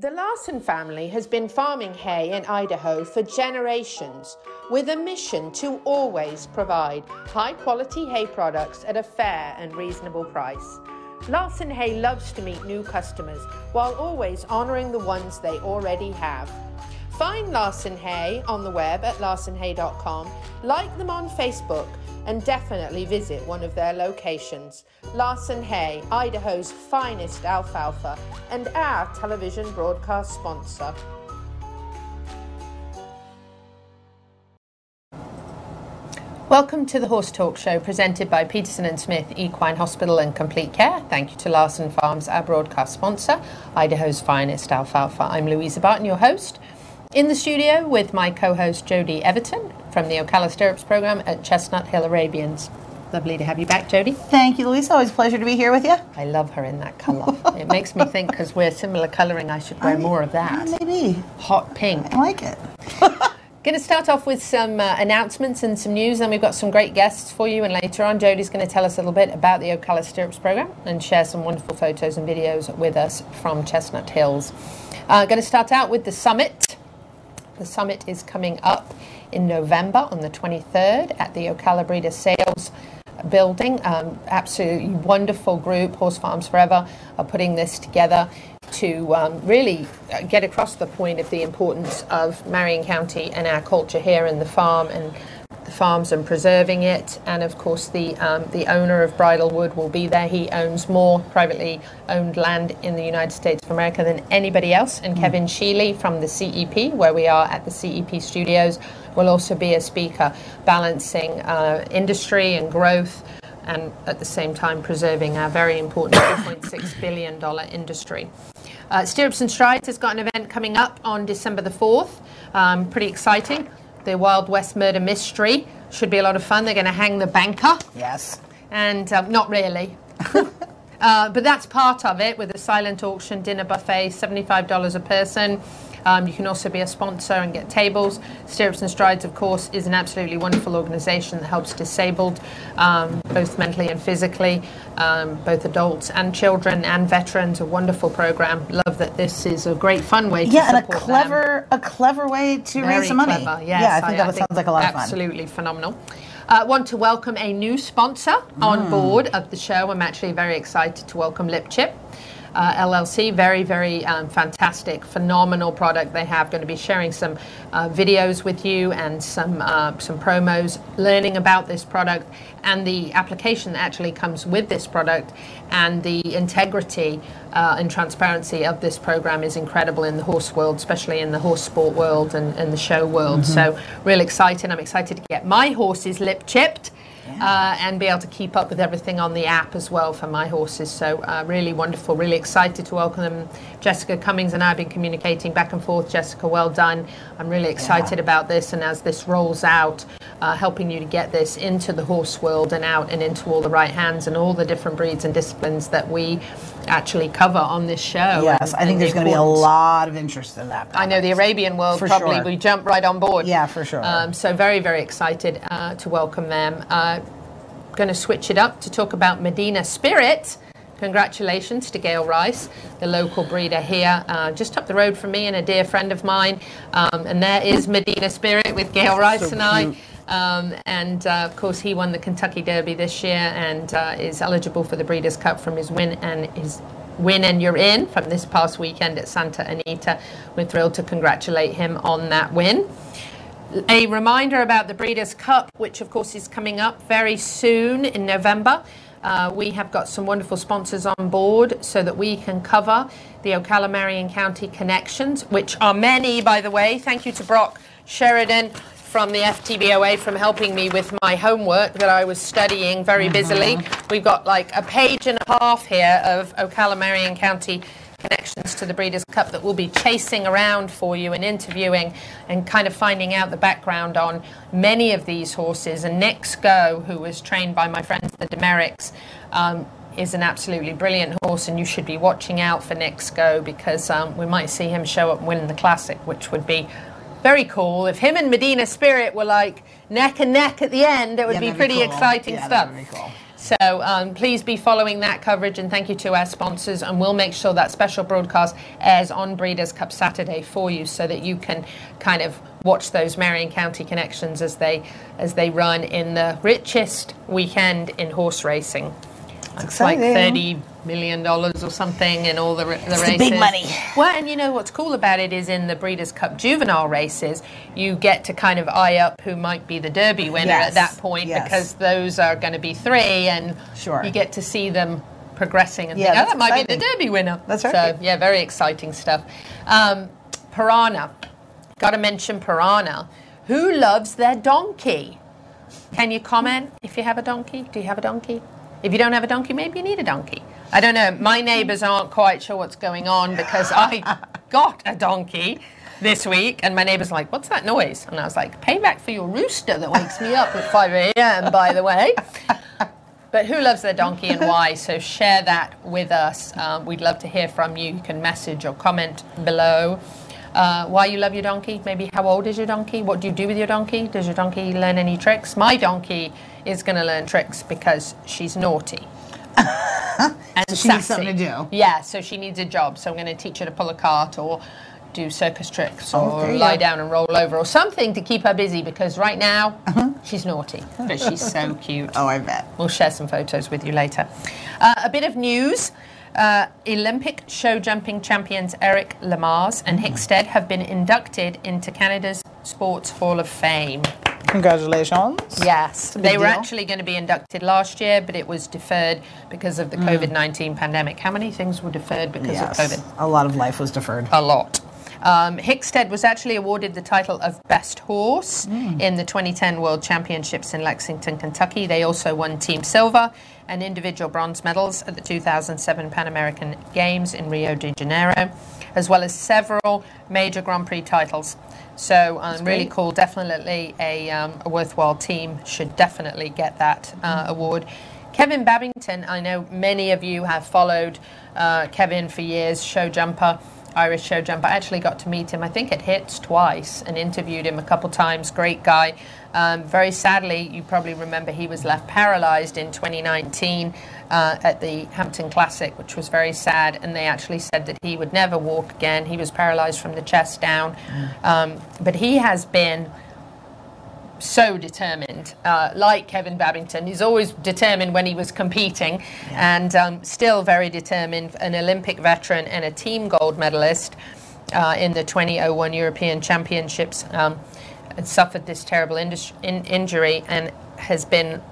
The Larson family has been farming hay in Idaho for generations with a mission to always provide high quality hay products at a fair and reasonable price. Larson Hay loves to meet new customers while always honoring the ones they already have. Find Larson Hay on the web at larsonhay.com, like them on Facebook, and definitely visit one of their locations. Larson Hay, Idaho's finest alfalfa, and our television broadcast sponsor. Welcome to the Horse Talk Show presented by Peterson and Smith Equine Hospital and Complete Care. Thank you to Larson Farms, our broadcast sponsor, Idaho's finest alfalfa. I'm Louisa Barton, your host. In the studio with my co-host Jodie Everton from the Ocala Stirrups program at Chestnut Hill Arabians. Lovely to have you back, Jody. Thank you, Louisa. Always a pleasure to be here with you. I love her in that colour. it makes me think because we're similar colouring, I should wear more of that. Maybe. Hot pink. I like it. Going to start off with some uh, announcements and some news, and we've got some great guests for you. And later on, Jody's going to tell us a little bit about the Ocala Stirrups program and share some wonderful photos and videos with us from Chestnut Hills. Uh, going to start out with the summit. The summit is coming up in November on the 23rd at the Ocala Breeder Sales building. Um, absolutely wonderful group, Horse Farms Forever, are putting this together to um, really get across the point of the importance of Marion County and our culture here in the farm and the farms and preserving it. And of course, the um, the owner of Bridlewood will be there. He owns more privately owned land in the United States of America than anybody else. And Kevin Sheilley from the CEP, where we are at the CEP studios, will also be a speaker, balancing uh, industry and growth. And at the same time, preserving our very important $2.6 billion industry. Uh, Stirrups and Strides has got an event coming up on December the 4th. Um, pretty exciting. The Wild West Murder Mystery should be a lot of fun. They're going to hang the banker, Yes. and um, not really. uh, but that's part of it with a silent auction, dinner buffet, $75 a person. Um, you can also be a sponsor and get tables. Stirrups and Strides, of course, is an absolutely wonderful organisation that helps disabled, um, both mentally and physically, um, both adults and children and veterans. A wonderful program. Love that this is a great fun way to Yeah, and a support them. clever, a clever way to Very raise some money. clever, yes. yeah, I think that sounds like a lot of fun. Absolutely phenomenal. Uh, want to welcome a new sponsor Mm. on board of the show. I'm actually very excited to welcome LipChip. Uh, LLC, very, very um, fantastic, phenomenal product they have. Going to be sharing some uh, videos with you and some uh, some promos, learning about this product and the application that actually comes with this product, and the integrity uh, and transparency of this program is incredible in the horse world, especially in the horse sport world and, and the show world. So, real exciting. I'm excited to get my horses lip chipped. Uh, and be able to keep up with everything on the app as well for my horses. So, uh, really wonderful, really excited to welcome them. Jessica Cummings and I have been communicating back and forth. Jessica, well done. I'm really excited about this, and as this rolls out, uh, helping you to get this into the horse world and out and into all the right hands and all the different breeds and disciplines that we actually cover on this show. Yes, and- I think and there's going to be a lot of interest in that. I know the Arabian world For probably sure. we jump right on board. Yeah, for sure. Um, so very very excited uh, to welcome them. Uh, going to switch it up to talk about Medina Spirit. Congratulations to Gail Rice, the local breeder here, uh, just up the road from me, and a dear friend of mine. Um, and there is Medina Spirit with Gail Rice and I. Um, and uh, of course, he won the Kentucky Derby this year and uh, is eligible for the Breeders' Cup from his win and his win and you're in from this past weekend at Santa Anita. We're thrilled to congratulate him on that win. A reminder about the Breeders' Cup, which of course is coming up very soon in November. Uh, we have got some wonderful sponsors on board so that we can cover the Ocala Marion County connections, which are many, by the way. Thank you to Brock Sheridan from the FTBOA from helping me with my homework that I was studying very busily. We've got like a page and a half here of Ocala Marion County connections to the Breeders' Cup that we'll be chasing around for you and interviewing and kind of finding out the background on many of these horses. And Knicks Go, who was trained by my friends the Demericks, um, is an absolutely brilliant horse, and you should be watching out for Knicks Go because um, we might see him show up and win the Classic, which would be very cool. If him and Medina Spirit were like neck and neck at the end, it would Yeah, be pretty cool. exciting Yeah, stuff. that would be cool. So um, please be following that coverage and thank you to our sponsors and we'll make sure that special broadcast airs on Breeders' Cup Saturday for you so that you can kind of watch those Marion County connections as they as they run in the richest weekend in horse racing. It's like thirty million dollars or something in all the, the It's the races. big money. Well, and you know what's cool about it is in the Breeders' Cup juvenile races, you get to kind of eye up who might be the Derby winner Yes, at that point yes. because those are going to be three, and Sure. you get to see them progressing and Yeah, think, oh, that might be the Derby winner. That's right. So yeah, very exciting stuff. Um, Pyranha, got to mention Pyranha. Who loves their donkey? Can you comment if you have a donkey? Do you have a donkey? If you don't have a donkey, maybe you need a donkey. I don't know. My neighbours aren't quite sure what's going on because I got a donkey this week, and my neighbour's like, "What's that noise?" And I was like, "Payback for your rooster that wakes me up at 5 a.m." By the way. But who loves their donkey and why? So share that with us. Um, we'd love to hear from you. You can message or comment below. Uh, why you love your donkey? Maybe how old is your donkey? What do you do with your donkey? Does your donkey learn any tricks? My donkey is going to learn tricks because she's naughty. and So she needs sassy. something to do. Yeah, so she needs a job. So I'm going to teach her to pull a cart or do circus tricks Oh, or lie down and roll over or something to keep her busy because right now she's naughty, but she's so cute. Uh-huh. Oh, I bet. We'll share some photos with you later. Uh, a bit of news. Uh, Olympic show jumping champions Eric Lamaze and Hickstead have been inducted into Canada's Sports Hall of Fame. Congratulations. Yes, they were deal. actually going to be inducted last year, but it was deferred because of the COVID 19 pandemic. How many things were deferred because Yes. of COVID? A lot of life was deferred. a lot. Um, Hickstead was actually awarded the title of Best Horse in the 2010 World Championships in Lexington, Kentucky. They also won Team Silver and individual bronze medals at the 2007 Pan American Games in Rio de Janeiro, as well as several major Grand Prix titles. So um, really cool. Definitely a, um, a worthwhile team. Should definitely get that uh, award. Kevin Babington, I know many of you have followed uh, Kevin for years, show jumper, Irish show jumper. I actually got to meet him, I think, at Hits twice and interviewed him a couple times. Great guy. Um, very sadly, you probably remember he was left paralyzed in 2019 uh, at the Hampton Classic, which was very sad. And they actually said that he would never walk again. He was paralyzed from the chest down. Um, but he has been so determined, uh, like Kevin Babington. He's always determined when he was competing, and um, still very determined. An Olympic veteran and a team gold medalist uh, in the 2001 European Championships. Um, and suffered this terrible indus- in- injury and has been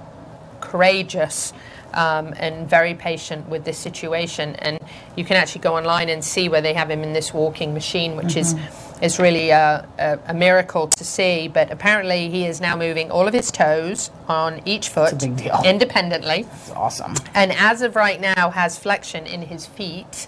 courageous um, and very patient with this situation. And you can actually go online and see where they have him in this walking machine, which is is really a, a, a miracle to see. But apparently, he is now moving all of his toes on each foot a big deal. independently It's awesome. and as of right now has flexion in his feet,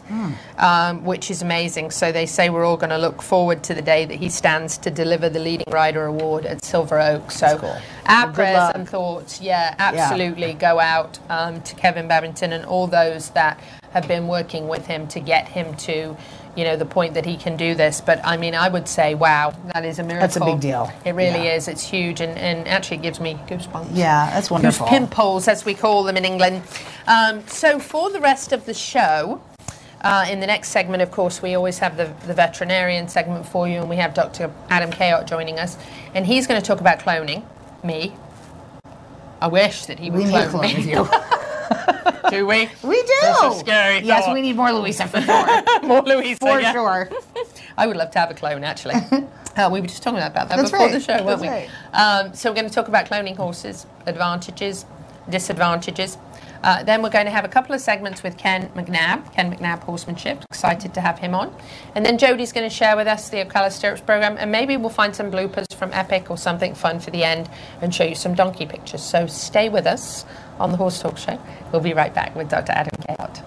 um, which is amazing. So they say we're all going to look forward to the day that he stands to deliver the leading rider award at Silver Oak. So cool. our Well, prayers luck. and thoughts, yeah, absolutely go out um, to Kevin Babington and all those that have been working with him to get him to. You know the point that he can do this, but I mean, I would say, wow, that is a miracle. That's a big deal. It really Yeah. is. It's huge, and, and actually gives me goosebumps Yeah, that's wonderful. Goose pimples, as we call them in England. Um, so, for the rest of the show, uh, in the next segment, of course, we always have the, the veterinarian segment for you, and we have Dr. Adam Kayot joining us, and he's going to talk about cloning me. I wish that he would We clone clone me. you. Do we? We do. Scary yes, thought. we need more Louisa for sure. More Louisa, for yeah. sure. I would love to have a clone, actually. uh, we were just talking about that That's before right. the show, weren't That's we? Um, so we're going to talk about cloning horses, advantages, disadvantages. Uh, then we're going to have a couple of segments with Ken McNabb, Ken McNabb Horsemanship. Excited to have him on. And then Jody's going to share with us the Ocala Stirrups program, and maybe we'll find some bloopers from Epic or something fun for the end and show you some donkey pictures. So stay with us on the Horse Talk Show. We'll be right back with Dr. Adam Kayot.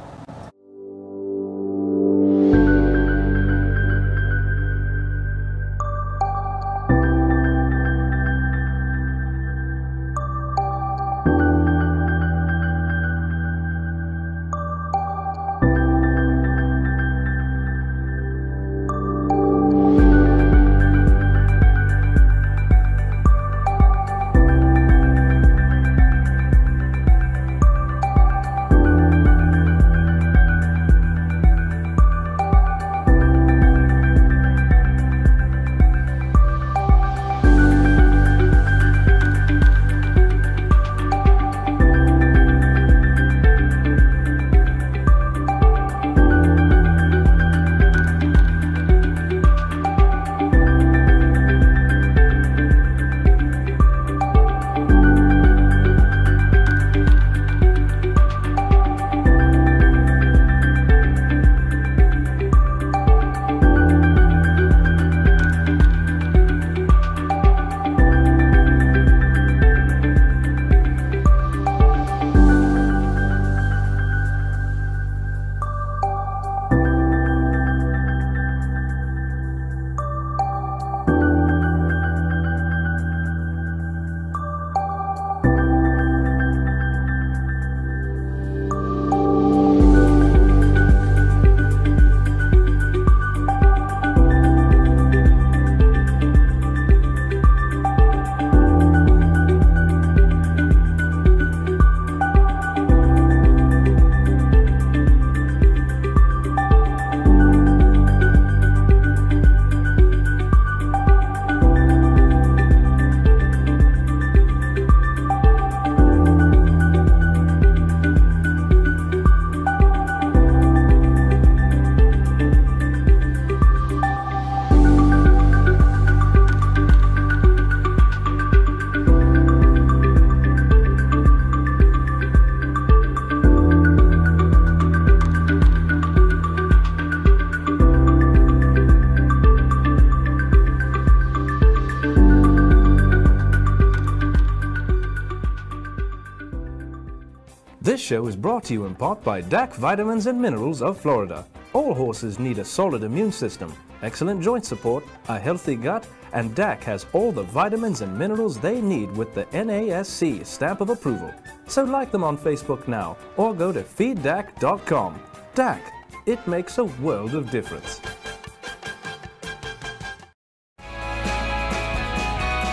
Show is brought to you in part by DAC Vitamins and Minerals of Florida. All horses need a solid immune system, excellent joint support, a healthy gut, and DAC has all the vitamins and minerals they need with the NASC stamp of approval. So like them on Facebook now or go to feeddac.com. DAC, it makes a world of difference.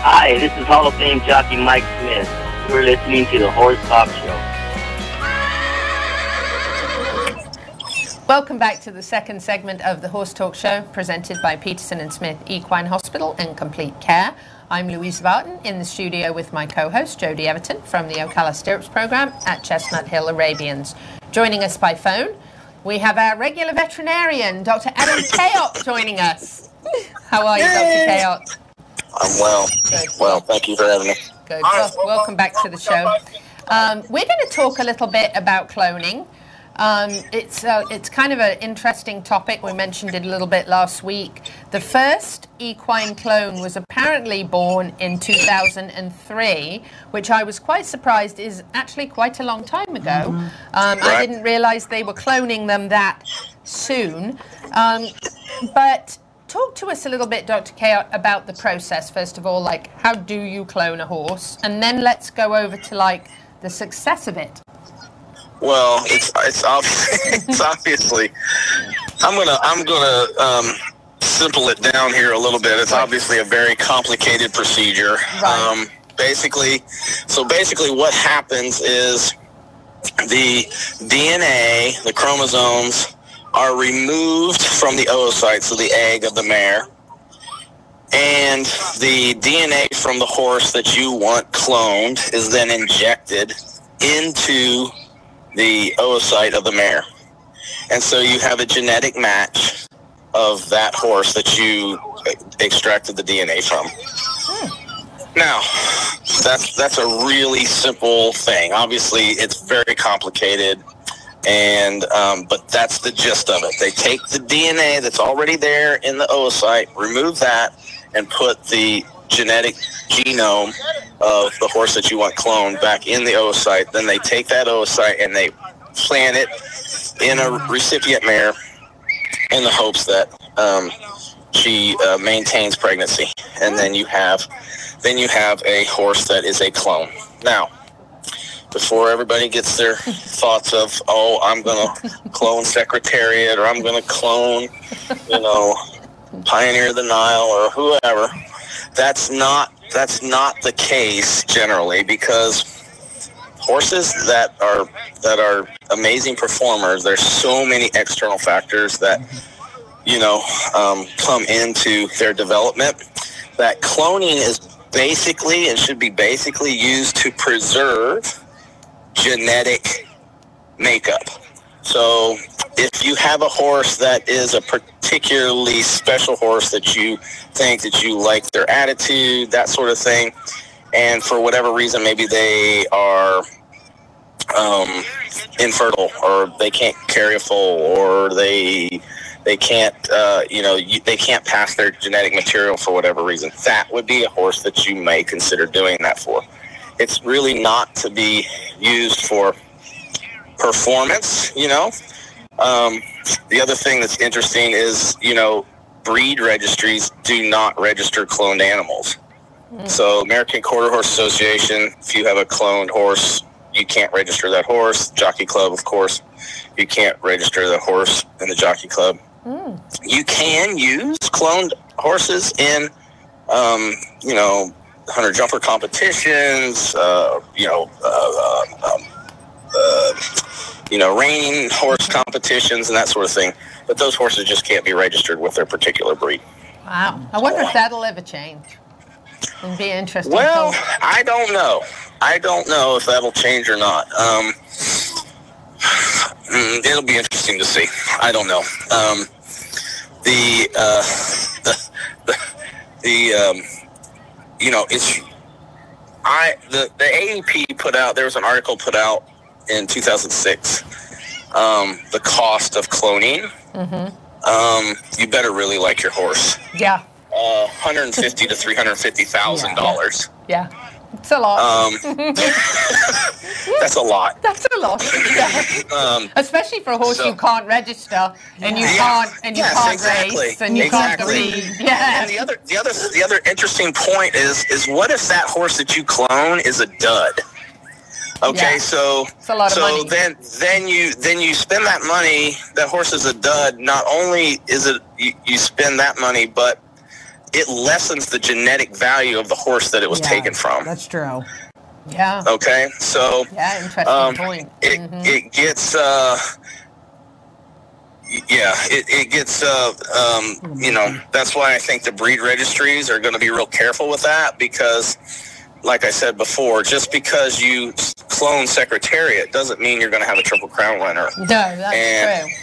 Hi, this is Hall of Fame jockey Mike Smith. You're listening to the Horse Talk Show. Welcome back to the second segment of the Horse Talk Show, presented by Peterson and Smith Equine Hospital and Complete Care. I'm Louise Barton in the studio with my co-host Jodie Everton from the Ocala Stirrups program at Chestnut Hill Arabians. Joining us by phone, we have our regular veterinarian, Dr. Adam Kayot, joining us. How are you, Dr. Kayot? I'm well. Good. Well, thank you for having me. Good. Well, welcome back to the show. Um, we're going to talk a little bit about cloning. Um, it's uh, it's kind of an interesting topic. We mentioned it a little bit last week. The first equine clone was apparently born in 2003, which I was quite surprised is actually quite a long time ago. Um, I didn't realize they were cloning them that soon. Um, but talk to us a little bit, Dr. Chaot, about the process. First of all, like how do you clone a horse, and then let's go over to like the success of it. Well, it's it's, ob- it's obviously. I'm gonna I'm gonna um, simple it down here a little bit. It's obviously a very complicated procedure. Right. Um, basically, so basically, what happens is the DNA, the chromosomes, are removed from the oocyte, so the egg of the mare, and the DNA from the horse that you want cloned is then injected into the oocyte of the mare. And so you have a genetic match of that horse that you extracted the DNA from. Now, that's that's a really simple thing. Obviously, it's very complicated, and um, but that's the gist of it. They take the DNA that's already there in the oocyte, remove that, and put the genetic genome of the horse that you want cloned back in the oocyte. Then they take that oocyte and they plant it in a recipient mare in the hopes that um, she uh, maintains pregnancy, and then you have then you have a horse that is a clone. Now, before everybody gets their thoughts of oh I'm gonna clone Secretariat or I'm gonna clone you know Pioneer of the Nile or whoever, that's not that's not the case generally because horses that are that are amazing performers there's so many external factors that you know um, come into their development that cloning is basically and should be basically used to preserve genetic makeup so if you have a horse that is a particularly special horse that you think that you like their attitude that sort of thing and for whatever reason maybe they are um, infertile or they can't carry a foal or they they can't uh, you know you, they can't pass their genetic material for whatever reason that would be a horse that you may consider doing that for. It's really not to be used for performance you know um, the other thing that's interesting is you know breed registries do not register cloned animals so American Quarter Horse Association, if you have a cloned horse, you can't register that horse. Jockey Club, of course, you can't register the horse in the Jockey Club. You can use cloned horses in, um, you know, hunter jumper competitions. Uh, you know, uh, uh, um, uh, you know, reining horse competitions and that sort of thing. But those horses just can't be registered with their particular breed. Wow. I wonder if that'll ever change. It'd be interesting. Well, I don't know. I don't know if that'll change or not. Um, mm, it'll be interesting to see. I don't know. Um, the, uh, the the the um, you know it's I the the AEP put out there was an article put out in 2006. Um, the cost of cloning. Um, you better really like your horse. yeah. Uh, 150 to 350 thousand dollars Yeah. It's a lot. Um, that's a lot. That's a lot. Yeah. Um, Especially for a horse so- you can't register and you Yeah. can't and you Yes, can't exactly. race and you Exactly. can't compete. Yeah. And the other, the other, the other interesting point is, is what if that horse that you clone is a dud? Okay, Yeah. so It's a lot of so then then you then you spend that money. That horse is a dud. Not only is it you, you spend that money, but it lessens the genetic value of the horse that it was Yeah, taken from. That's true. Yeah. Okay, so Yeah, interesting um, point. it Mhm. it gets uh yeah it, it gets uh um you know that's why I think the breed registries are going to be real careful with that because like I said before just because you clone Secretariat doesn't mean you're going to have a triple crown winner. No, that's and- true.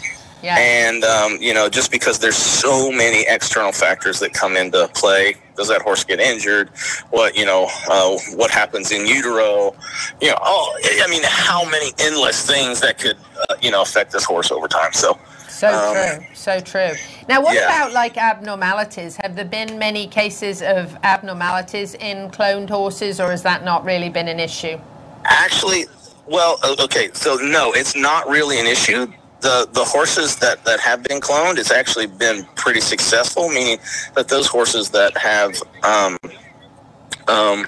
Yeah. and um, you know just because there's so many external factors that come into play. Does that horse get injured? What you know uh, what happens in utero? You know oh i mean how many endless things that could uh, you know affect this horse over time. So So um, true, so true. Now, what yeah. about like abnormalities? Have there been many cases of abnormalities in cloned horses, or has that not really been an issue? actually well okay so no it's not really an issue the the horses that that have been cloned it's actually been pretty successful meaning that those horses that have um um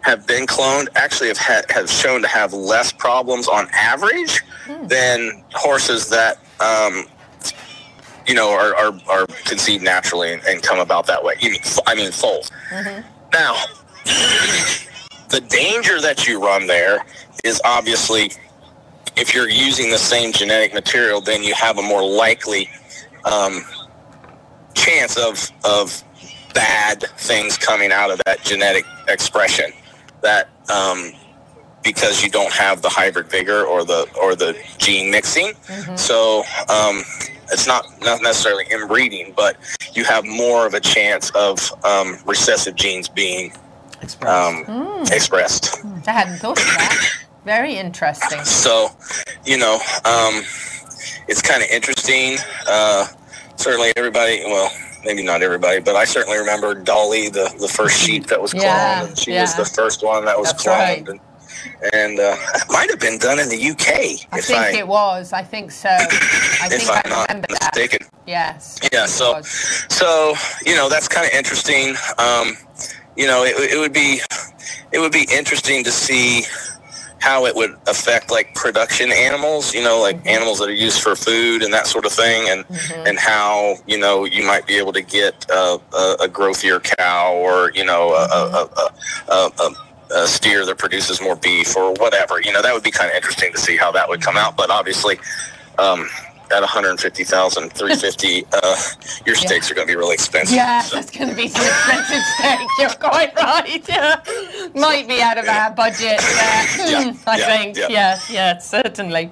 have been cloned actually have had, have shown to have less problems on average than horses that um you know are are, are conceived naturally and, and come about that way. You mean i mean foals now the danger that you run there is obviously if you're using the same genetic material, then you have a more likely um, chance of of bad things coming out of that genetic expression. That um, because you don't have the hybrid vigor or the or the gene mixing, so um, it's not not necessarily inbreeding, but you have more of a chance of um, recessive genes being um, expressed. I hadn't thought of that. Very interesting. So, you know, um, it's kind of interesting. Uh, certainly, everybody. Well, maybe not everybody, but I certainly remember Dolly, the the first sheep that was cloned. Yeah, and she yeah. was the first one that was That's cloned, right. and, and uh, it might have been done in the UK. I think I, it was. I think so. I if think I'm I not remember that. mistaken. Yes. Yeah, so so you know that's kind of interesting. Um, you know, it, it would be it would be interesting to see how it would affect like production animals. You know, like animals that are used for food and that sort of thing, and and how you know you might be able to get uh, a, a growthier cow or you know a, a, a, a, a steer that produces more beef or whatever. You know, that would be kind of interesting to see how that would come out. But obviously, um, at 150,000, 350, uh, your steaks are going to be really expensive. Yeah, So- that's going to be some expensive steak. You're quite right. Yeah. Might be out of our budget. Yeah, Yeah, I yeah, think. yeah. Yes, yes, certainly.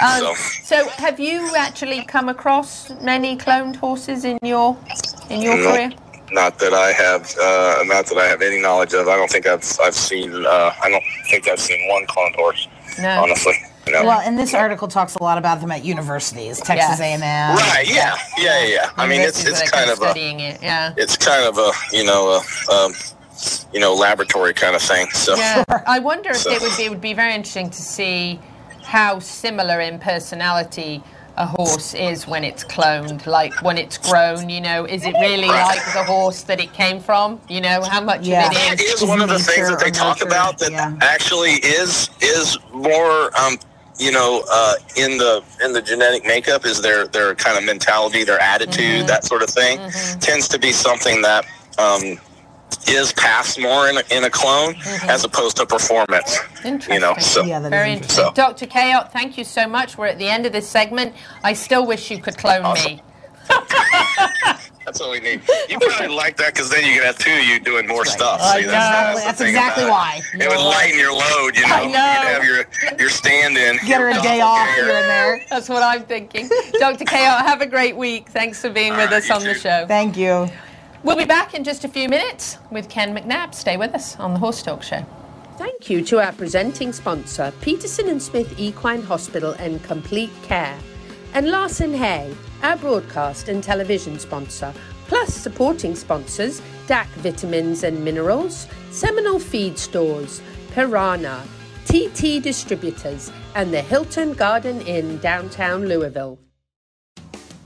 Um, So- so, have you actually come across many cloned horses in your in your Nope. career? Not that I have, uh, not that I have any knowledge of. I don't think I've, I've seen, uh, I don't think I've seen one cloned horse, No. honestly. You know? Well, and this article talks a lot about them at universities, Texas Yes. A&M. right? Yeah, yeah, yeah. yeah. I mean, it's it's kind of a, studying it. Yeah. it's kind of a, you know, a, um, you know, laboratory kind of thing. So Yeah, I wonder if So- it would be it would be very interesting to see how similar in personality a horse is when it's cloned, like when it's grown. You know, is it really like the horse that it came from? You know, how much Yeah. of that it is? is one of the things nature that they talk nurture, about that yeah. actually is is more um you know uh in the in the genetic makeup is their their kind of mentality their attitude Mm-hmm. that sort of thing tends to be something that um is passed more in a, in a clone mm-hmm. as opposed to performance Interesting. you know so Yeah, Very interesting. interesting. Dr. Chaot, thank you so much. We're at the end of this segment. I still wish you could clone Awesome. me. that's what we need you probably like that because then you can have two of you doing more stuff I See, know. the That's thing exactly why. it. it would lighten your load you know, I know. you can have your your stand-in Get her a day off here and there. That's what I'm thinking. Dr. Chaot, have a great week. Thanks for being with right, us you on the show. Thank you. We'll be back in just a few minutes with Ken McNabb. Stay with us on the Horse Talk Show. Thank you to our presenting sponsor, Peterson and Smith Equine Hospital and Complete Care, and Larson Hay, our broadcast and television sponsor, Plus, supporting sponsors DAC Vitamins and Minerals, Seminole Feed Stores, Pyranha, TT Distributors, and the Hilton Garden Inn downtown Louisville.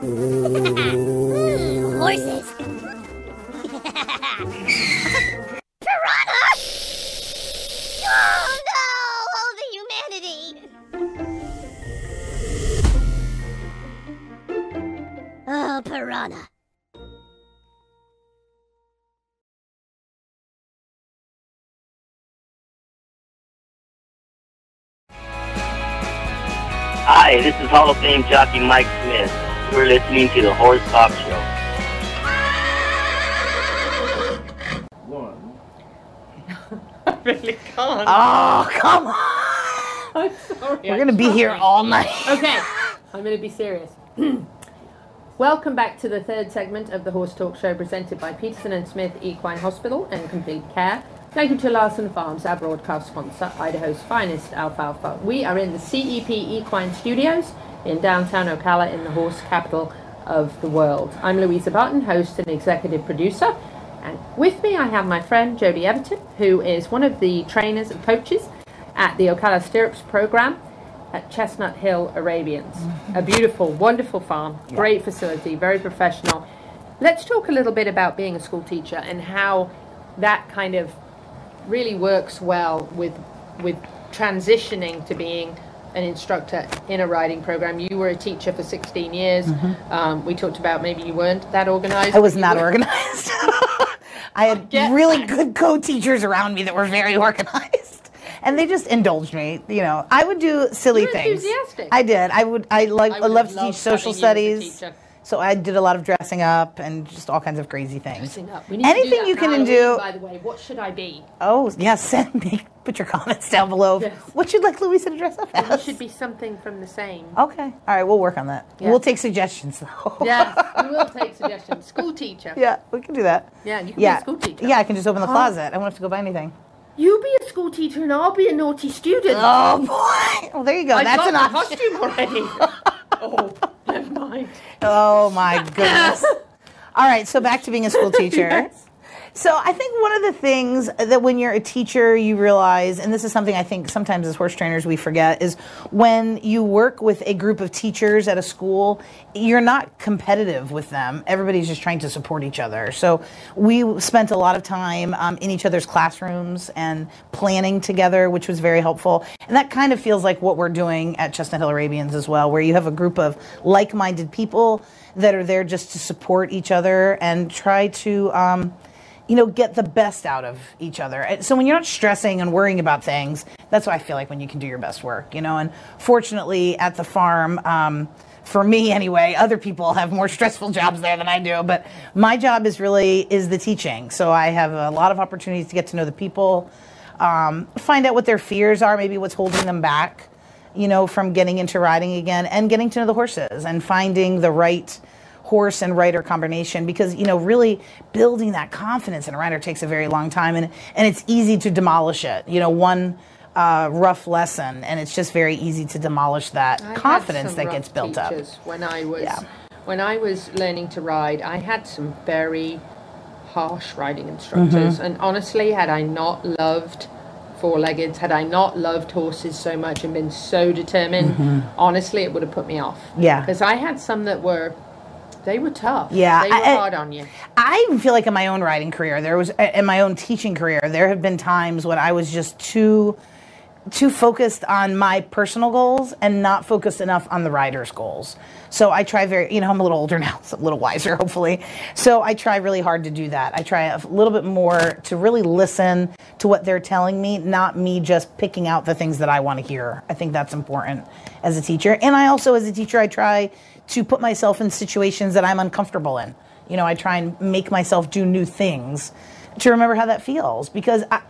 Horses. Pyranha! Oh no! Oh, the humanity! Oh, piranha. Hi, this is Hall of Fame jockey Mike. You're listening to the Horse Talk Show. really can't. Oh, come on. I'm sorry. We're going to be here all night. Okay, I'm going to be serious. Welcome back to the third segment of the Horse Talk Show presented by Peterson and Smith Equine Hospital and Complete Care. Thank you to Larson Farms, our broadcast sponsor, Idaho's finest alfalfa. We are in the CEP Equine Studios in downtown Ocala in the horse capital of the world. I'm Louisa Barton, host and executive producer. And with me, I have my friend Jody Everton, who is one of the trainers and coaches at the Ocala Stirrups program at Chestnut Hill Arabians. A beautiful, wonderful farm, great facility, very professional. Let's talk a little bit about being a school teacher and how that kind of really works well with with transitioning to being an instructor in a riding program. You were a teacher for 16 years. Um, we talked about maybe you weren't that organized. I was not were- organized. I had really good co-teachers around me that were very organized, and they just indulged me. You know, I would do silly You're things. enthusiastic. I did. I would. I like. I I, would love have to teach social having you as a studies. So I did a lot of dressing up and just all kinds of crazy things. Dressing up. We need to do Anything you can do. By the way, what should I be? Oh yes, send me. Put your comments down below. Yes. What you'd like Louisa to dress up It as? should be something from the same. Okay. All right. We'll work on that. Yeah. We'll take suggestions though. Yes, we will take suggestions. School teacher. yeah, we can do that. Yeah, you can yeah. be a school teacher. Yeah, I can just open the Huh? closet. I won't have to go buy anything. You be a school teacher and I'll be a naughty student. Oh boy. Well, there you go. I That's got an costume already. oh. Oh my goodness. All right, so back to being a school teacher. Yes. So I think one of the things that when you're a teacher you realize, and this is something I think sometimes as horse trainers we forget, is when you work with a group of teachers at a school, you're not competitive with them. Everybody's just trying to support each other. So we spent a lot of time um, in each other's classrooms and planning together, which was very helpful. And that kind of feels like what we're doing at Chestnut Hill Arabians as well, where you have a group of like-minded people that are there just to support each other and try to. Um, you know, get the best out of each other. So when you're not stressing and worrying about things, that's what I feel like when you can do your best work, you know. And fortunately, at the farm, um, for me anyway, other people have more stressful jobs there than I do. But my job is really is the teaching. So I have a lot of opportunities to get to know the people, um, find out what their fears are, maybe what's holding them back, you know, from getting into riding again, and getting to know the horses and finding the right horse and rider combination because you know really building that confidence in a rider takes a very long time and and it's easy to demolish it you know one uh, rough lesson and it's just very easy to demolish that I confidence that gets built up When I was Yeah. when I was learning to ride, I had some very harsh riding instructors, Mm-hmm. and honestly, had I not loved four-leggeds, had I not loved horses so much and been so determined, honestly, it would have put me off. Mm-hmm. Yeah. because I had some that were they were tough. Yeah, they were I- hard on you. I even feel like in my own writing career, there was in my own teaching career, there have been times when I was just too too focused on my personal goals and not focused enough on the rider's goals. So I try very, you know, I'm a little older now, so a little wiser, hopefully. So I try really hard to do that. I try a little bit more to really listen to what they're telling me, not me just picking out the things that I want to hear. I think that's important as a teacher. And I also, as a teacher, I try to put myself in situations that I'm uncomfortable in. You know, I try and make myself do new things to remember how that feels because I.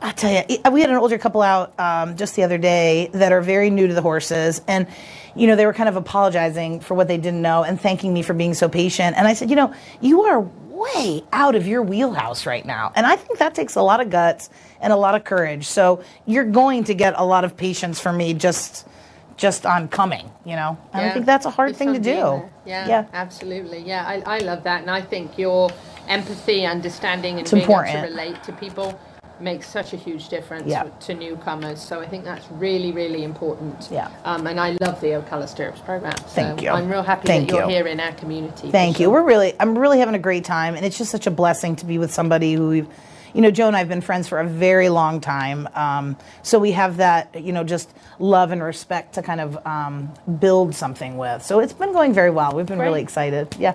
I tell you, we had an older couple out um, just the other day that are very new to the horses, and you know they were kind of apologizing for what they didn't know and thanking me for being so patient. And I said, you know, you are way out of your wheelhouse right now, and I think that takes a lot of guts and a lot of courage. So you're going to get a lot of patience from me just just on coming, you know. And I think that's a hard thing to do. Yeah, Yeah. absolutely. Yeah, I, I love that, and I think your empathy, understanding, and It's being able to relate to people makes such a huge difference Yeah. to newcomers. So I think that's really, really important. Yeah. Um, and I love the Ocala Stirrups program. So Thank you. I'm real happy Thank that you're you. here in our community. Thank you. sure. We're really, I'm really having a great time, and it's just such a blessing to be with somebody who we've, you know, Joe and I have been friends for a very long time. Um, so we have that, you know, just love and respect to kind of um, build something with. So it's been going very well. We've been really excited. Yeah.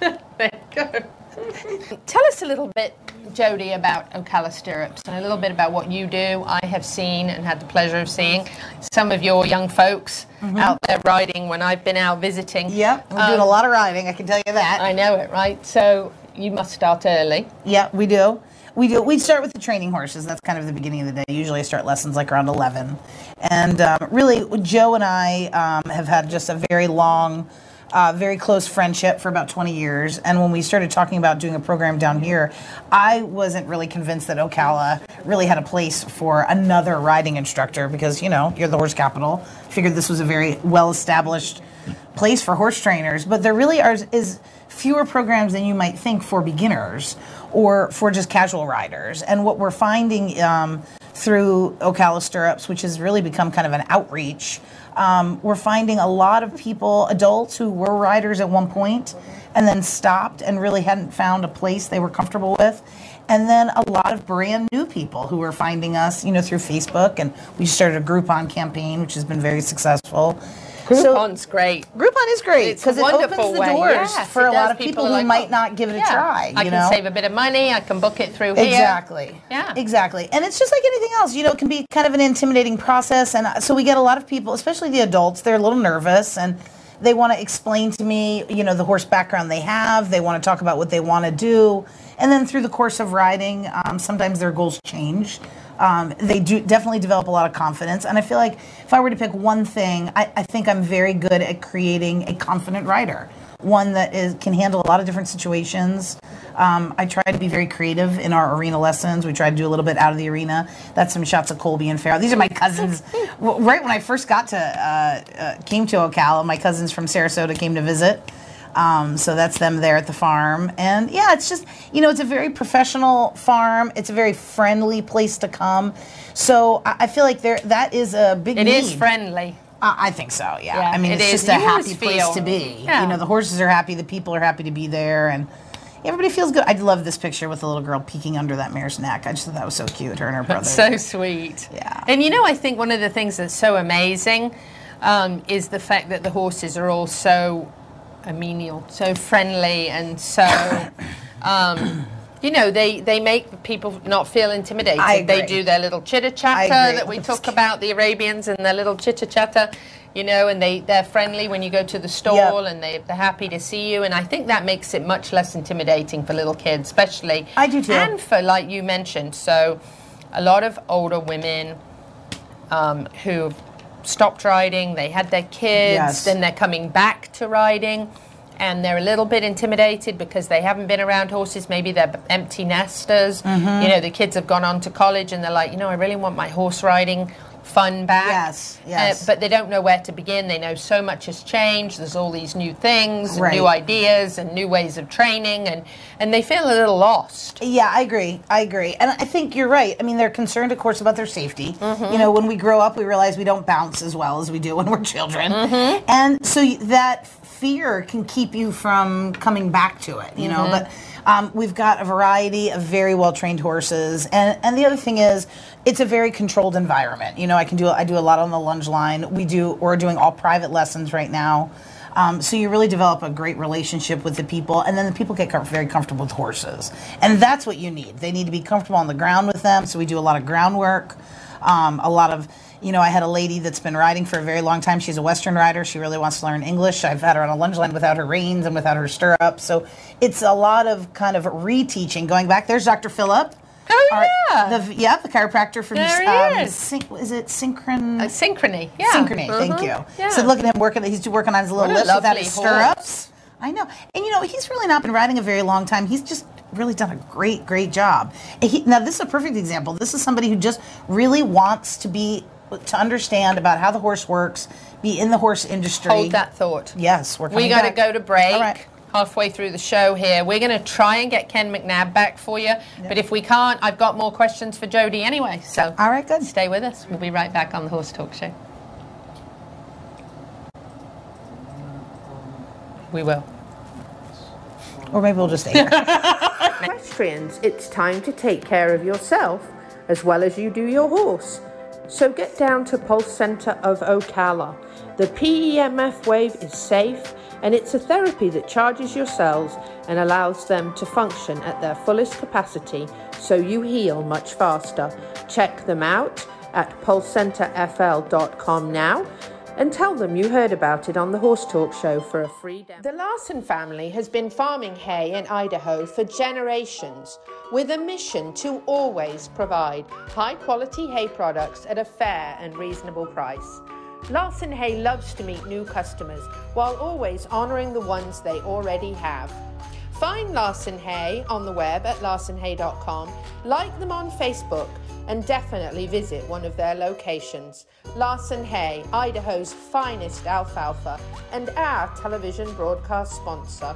Tell us a little bit, Jody, about Ocala Stirrups and a little bit about what you do. I have seen and had the pleasure of seeing some of your young folks out there riding when I've been out visiting. Yep. We're doing a lot of riding. I can tell you that. I know it, right? So you must start early. Yeah, we do. We do. We start with the training horses. That's kind of the beginning of the day. Usually, I start lessons like around eleven, and um, really, Joe and I um, have had just a very long, uh, very close friendship for about twenty years. And when we started talking about doing a program down here, I wasn't really convinced that Ocala really had a place for another riding instructor because you know you're the horse capital. Figured this was a very well established place for horse trainers, but there really are is fewer programs than you might think for beginners or for just casual riders. And what we're finding um, through Ocala Stirrups, which has really become kind of an outreach, um, we're finding a lot of people, adults who were riders at one point and then stopped and really hadn't found a place they were comfortable with. And then a lot of brand new people who are finding us, you know, through Facebook. And we started a Groupon campaign, which has been very successful. Groupon's great. Groupon is great It's a because it opens wonderful the way. doors Yes, for a lot of people are who like, might not give it a yeah, try. I can know? save a bit of money. I can book it through here. Exactly. Yeah. Exactly. And it's just like anything else. You know, it can be kind of an intimidating process. And uh, so we get a lot of people, especially the adults, they're a little nervous and they want to explain to me, you know, the horse background they have. They want to talk about what they want to do. And then through the course of riding, um, sometimes their goals change. Um, they do definitely develop a lot of confidence. And I feel like if I were to pick one thing, I, I think I'm very good at creating a confident rider one that is can handle a lot of different situations. Um, I try to be very creative in our arena lessons. We try to do a little bit out of the arena. That's some shots of Colby and Farrell. These are my cousins. Right when I first got to uh, uh, came to Ocala, my cousins from Sarasota came to visit. Um, so that's them there at the farm, and yeah, it's just you know it's a very professional farm. It's a very friendly place to come. So I, I feel like there that is a big. It need. is friendly. Uh, I think so. Yeah. Yeah, I mean, it it's is. just a You happy place feel- to be. Yeah. You know, the horses are happy, the people are happy to be there, and everybody feels good. I love this picture with the little girl peeking under that mare's neck. I just thought that was so cute. Her and her brother. So sweet. Yeah. And you know, I think one of the things that's so amazing um, is the fact that the horses are all so amenable, so friendly, and so. Um, You know, they, they make people not feel intimidated. They do their little chitter chatter that we talk about, the Arabians and their little chitter chatter, you know, and they, they're friendly when you go to the stall and they, they're happy to see you. And I think that makes it much less intimidating for little kids, especially. I do too. And for, like you mentioned, so a lot of older women um, who've stopped riding, they had their kids, Yes. then they're coming back to riding, and they're a little bit intimidated because they haven't been around horses. Maybe they're empty nesters. Mm-hmm. You know, the kids have gone on to college and they're like, you know, I really want my horse riding fun back. Yes, Uh, yes. but they don't know where to begin. They know so much has changed. There's all these new things, and Right. new ideas, and new ways of training, and, and they feel a little lost. Yeah, I agree. I agree. And I think you're right. I mean, they're concerned, of course, about their safety. Mm-hmm. You know, when we grow up, we realize we don't bounce as well as we do when we're children. Mm-hmm. And so that fear can keep you from coming back to it, you know. Mm-hmm. But um, we've got a variety of very well trained horses. And, and the other thing is, it's a very controlled environment. You know, I can do I do a lot on the lunge line. We do we're doing all private lessons right now. Um, so you really develop a great relationship with the people, and then the people get com- very comfortable with horses, and that's what you need. They need to be comfortable on the ground with them. So we do a lot of groundwork, um, a lot of You know, I had a lady that's been riding for a very long time. She's a Western rider. She really wants to learn English. I've had her on a lunge line without her reins and without her stirrups. So it's a lot of kind of reteaching. Going back, there's Dr. Phillip. Oh, Our- yeah. the, yeah, the chiropractor from There he um, is. Syn- is it Synchron? synchrony, yeah. Synchrony, thank Mhm, you. yeah. So look at him working. He's working on his little lips without his horse. stirrups. I know, and you know he's really not been riding a very long time. He's just really done a great, great job. He, now this is a perfect example. This is somebody who just really wants to be to understand about how the horse works, be in the horse industry. Hold that thought. Yes, we're We got to go to break. All right. Halfway through the show here, we're going to try and get Ken McNabb back for you. But if we can't, I've got more questions for Jody anyway. So, all right, good. Stay with us. We'll be right back on the Horse Talk Show. We will. Or maybe we'll just stay here. Equestrians, it's time to take care of yourself as well as you do your horse. So get down to Pulse Center of Ocala. The PEMF wave is safe and it's a therapy that charges your cells and allows them to function at their fullest capacity so you heal much faster. Check them out at pulsecenterfl.com now and tell them you heard about it on the Horse Talk Show for a free demo. The Larson family has been farming hay in Idaho for generations with a mission to always provide high quality hay products at a fair and reasonable price. Larson Hay loves to meet new customers while always honoring the ones they already have. Find Larson Hay on the web at larsonhay.com, like them on Facebook, and definitely visit one of their locations. Larson Hay, Idaho's finest alfalfa, and our television broadcast sponsor.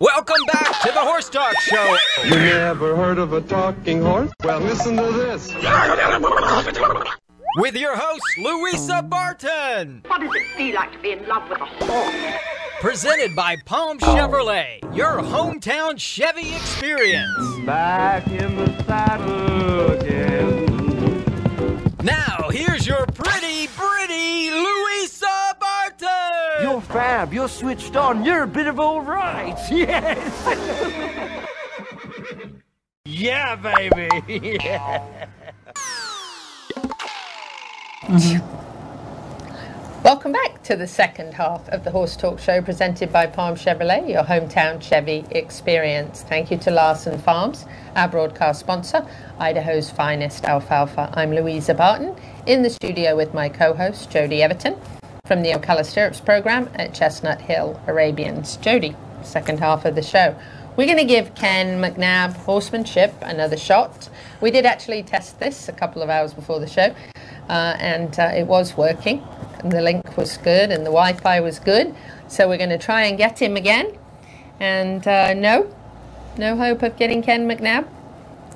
Welcome back to the Horse Talk Show. You never heard of a talking horse? Well, listen to this. With your host, Louisa Barton. What does it feel like to be in love with a horse? Presented by Palm Chevrolet, your hometown Chevy experience. Back in the saddle again. You're switched on. You're a bit of all right. Yes. yeah, baby. Yeah. Welcome back to the second half of the Horse Talk Show presented by Palm Chevrolet, your hometown Chevy experience. Thank you to Larson Farms, our broadcast sponsor, Idaho's finest alfalfa. I'm Louisa Barton in the studio with my co host, Jody Everton, from the Ocala Stirrups program at Chestnut Hill Arabians. Jody, second half of the show. We're going to give Ken McNabb horsemanship another shot. We did actually test this a couple of hours before the show, uh, and uh, it was working. And the link was good, and the Wi Fi was good. So we're going to try and get him again. And uh, no, no hope of getting Ken McNabb.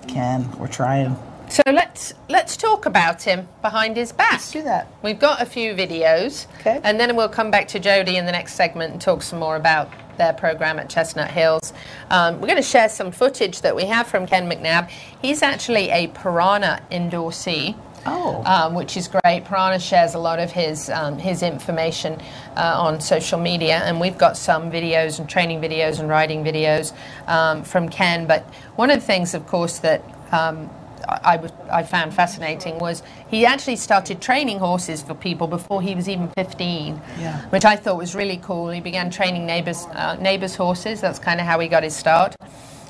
Ken, we're trying. So let's let's talk about him behind his back. Let's do that. We've got a few videos, Okay. and then we'll come back to Jody in the next segment and talk some more about their program at Chestnut Hills. Um, we're going to share some footage that we have from Ken McNabb. He's actually a Pyranha endorsee. Oh. Um, which is great. Pyranha shares a lot of his um, his information uh, on social media, and we've got some videos and training videos and riding videos um, from Ken. But one of the things, of course, that um, I, was- I found fascinating was he actually started training horses for people before he was even 15, Yeah. which I thought was really cool. He began training neighbors uh, neighbors horses. That's kind of how he got his start,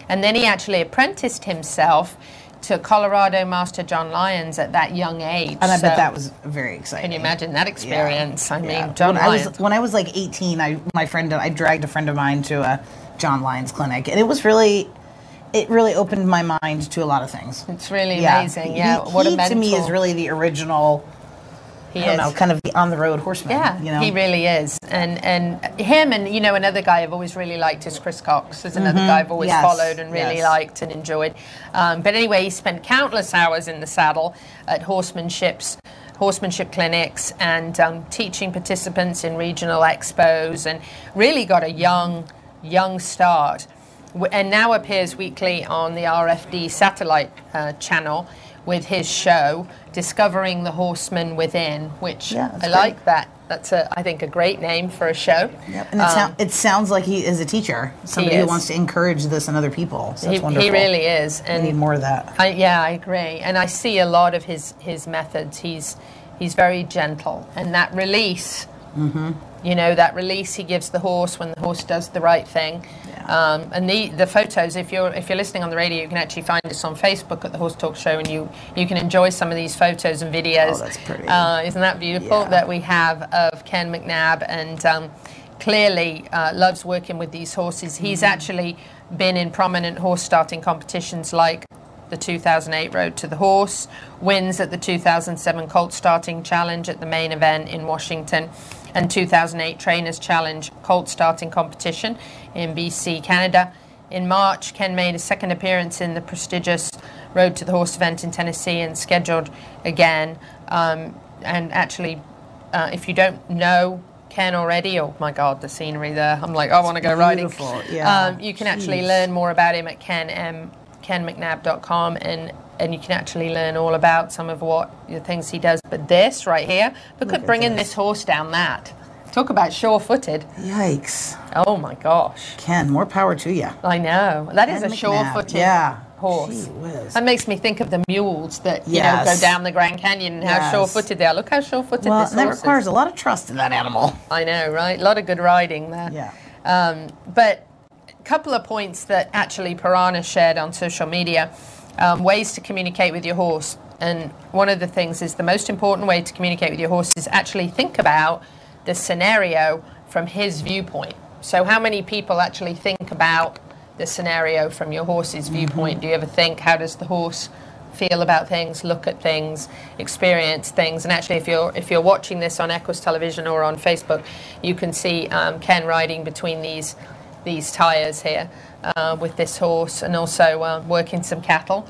and then he actually apprenticed himself to Colorado Master John Lyons at that young age. And I bet that was very exciting. Can you imagine that experience? I mean, Yeah. John when I was when I was like 18, I my friend I dragged a friend of mine to a John Lyons clinic, and it was really. It really opened my mind to a lot of things. It's really amazing. Yeah, he, what a he, to me is really the original. He I don't is. know, kind of the on the road horseman. Yeah, you know? he really is, and and him and you know another guy I've always really liked is Chris Cox. There's another Mhm. guy I've always Yes, followed and really yes. liked and enjoyed. Um, but anyway, he spent countless hours in the saddle at horsemanship's horsemanship clinics and um, teaching participants in regional expos, and really got a young young start. And now appears weekly on the RFD satellite uh, channel with his show, Discovering the Horseman Within, which Yeah, I great. like that. That's a, I think, a great name for a show. And it, sound, it sounds like he is a teacher, somebody who Um, wants to encourage this in other people. So he, wonderful. he really is, And We need more of that. I, yeah, I agree. And I see a lot of his his methods. He's he's very gentle, and that release. Mm-hmm. You know that release he gives the horse when the horse does the right thing. Um, and the the photos, if you're if you're listening on the radio, you can actually find us on Facebook at the Horse Talk Show, and you you can enjoy some of these photos and videos. Oh, that's pretty. Uh, isn't that beautiful Yeah. that we have of Ken McNabb and. Um, Clearly uh, loves working with these horses. He's Mm-hmm. actually been in prominent horse starting competitions like the 2008 Road to the Horse, wins at the 2007 Colt Starting Challenge at the main event in Washington, and 2008 Trainers Challenge Colt Starting Competition in BC, Canada. In March, Ken made a second appearance in the prestigious Road to the Horse event in Tennessee and scheduled again. Um, and actually, uh, if you don't know Ken already, oh my God, the scenery there! I'm like, I want to go riding. beautiful, yeah. Um, you can actually Jeez. learn more about him at ken m kenmcnabb.com and and you can actually learn all about some of what the things he does. But this right here, look, Look at at bringing this. this horse down that. Talk about sure-footed. Yikes. Oh my gosh. Ken, more power to you. I know. That is Ken a McNabb, sure-footed yeah. horse. That makes me think of the mules that you know go down the Grand Canyon and how Yes. sure-footed they are. Look how sure-footed Well, this that requires is. a lot of trust in that animal. I know, right? A lot of good riding there. Yeah. Um, but a couple of points that actually Pyranha shared on social media um, ways to communicate with your horse. And one of the things is the most important way to communicate with your horse is actually think about the scenario from his viewpoint. So, how many people actually think about the scenario from your horse's viewpoint? Do you ever think, how does the horse feel about things, look at things, experience things. And actually, if you're if you're watching this on Equus Television or on Facebook, you can see um, Ken riding between these these tires here uh, with this horse, and also uh, working some cattle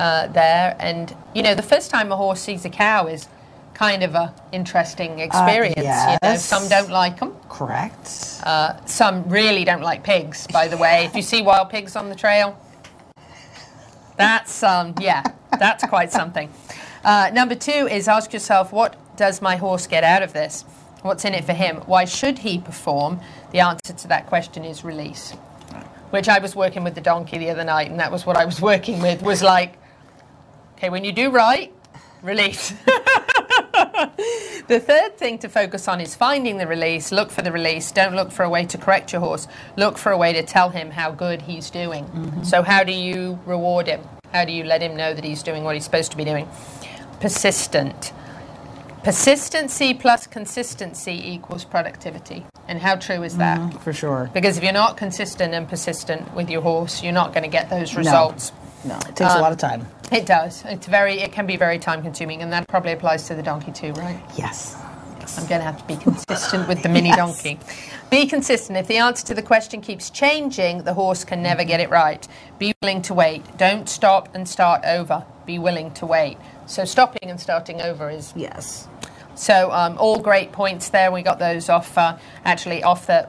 uh, there. And you know, the first time a horse sees a cow is kind of a interesting experience. You know, some don't like them. Correct. Uh, some really don't like pigs, by the way. If you see wild pigs on the trail, that's um, yeah, that's quite something. Uh, number two is ask yourself, what does my horse get out of this? What's in it for him? Why should he perform? The answer to that question is release. Which I was working with the donkey the other night, and that was what I was working with. Was like, okay, when you do right, release. The third thing to focus on is finding the release. Look for the release. Don't look for a way to correct your horse. Look for a way to tell him how good he's doing. Mm-hmm. So, how do you reward him? How do you let him know that he's doing what he's supposed to be doing? Persistent. Persistency plus consistency equals productivity. And how true is that? Mm-hmm. For sure. Because if you're not consistent and persistent with your horse, you're not going to get those results. No, it takes a Um, lot of time. It does. It's very. It can be very time consuming, and that probably applies to the donkey too, right? Yes. I'm going to have to be consistent with the mini Yes. donkey. Be consistent. If the answer to the question keeps changing, the horse can never get it right. Be willing to wait. Don't stop and start over. Be willing to wait. So stopping and starting over is yes. So um, all great points there. We got those off uh, actually off the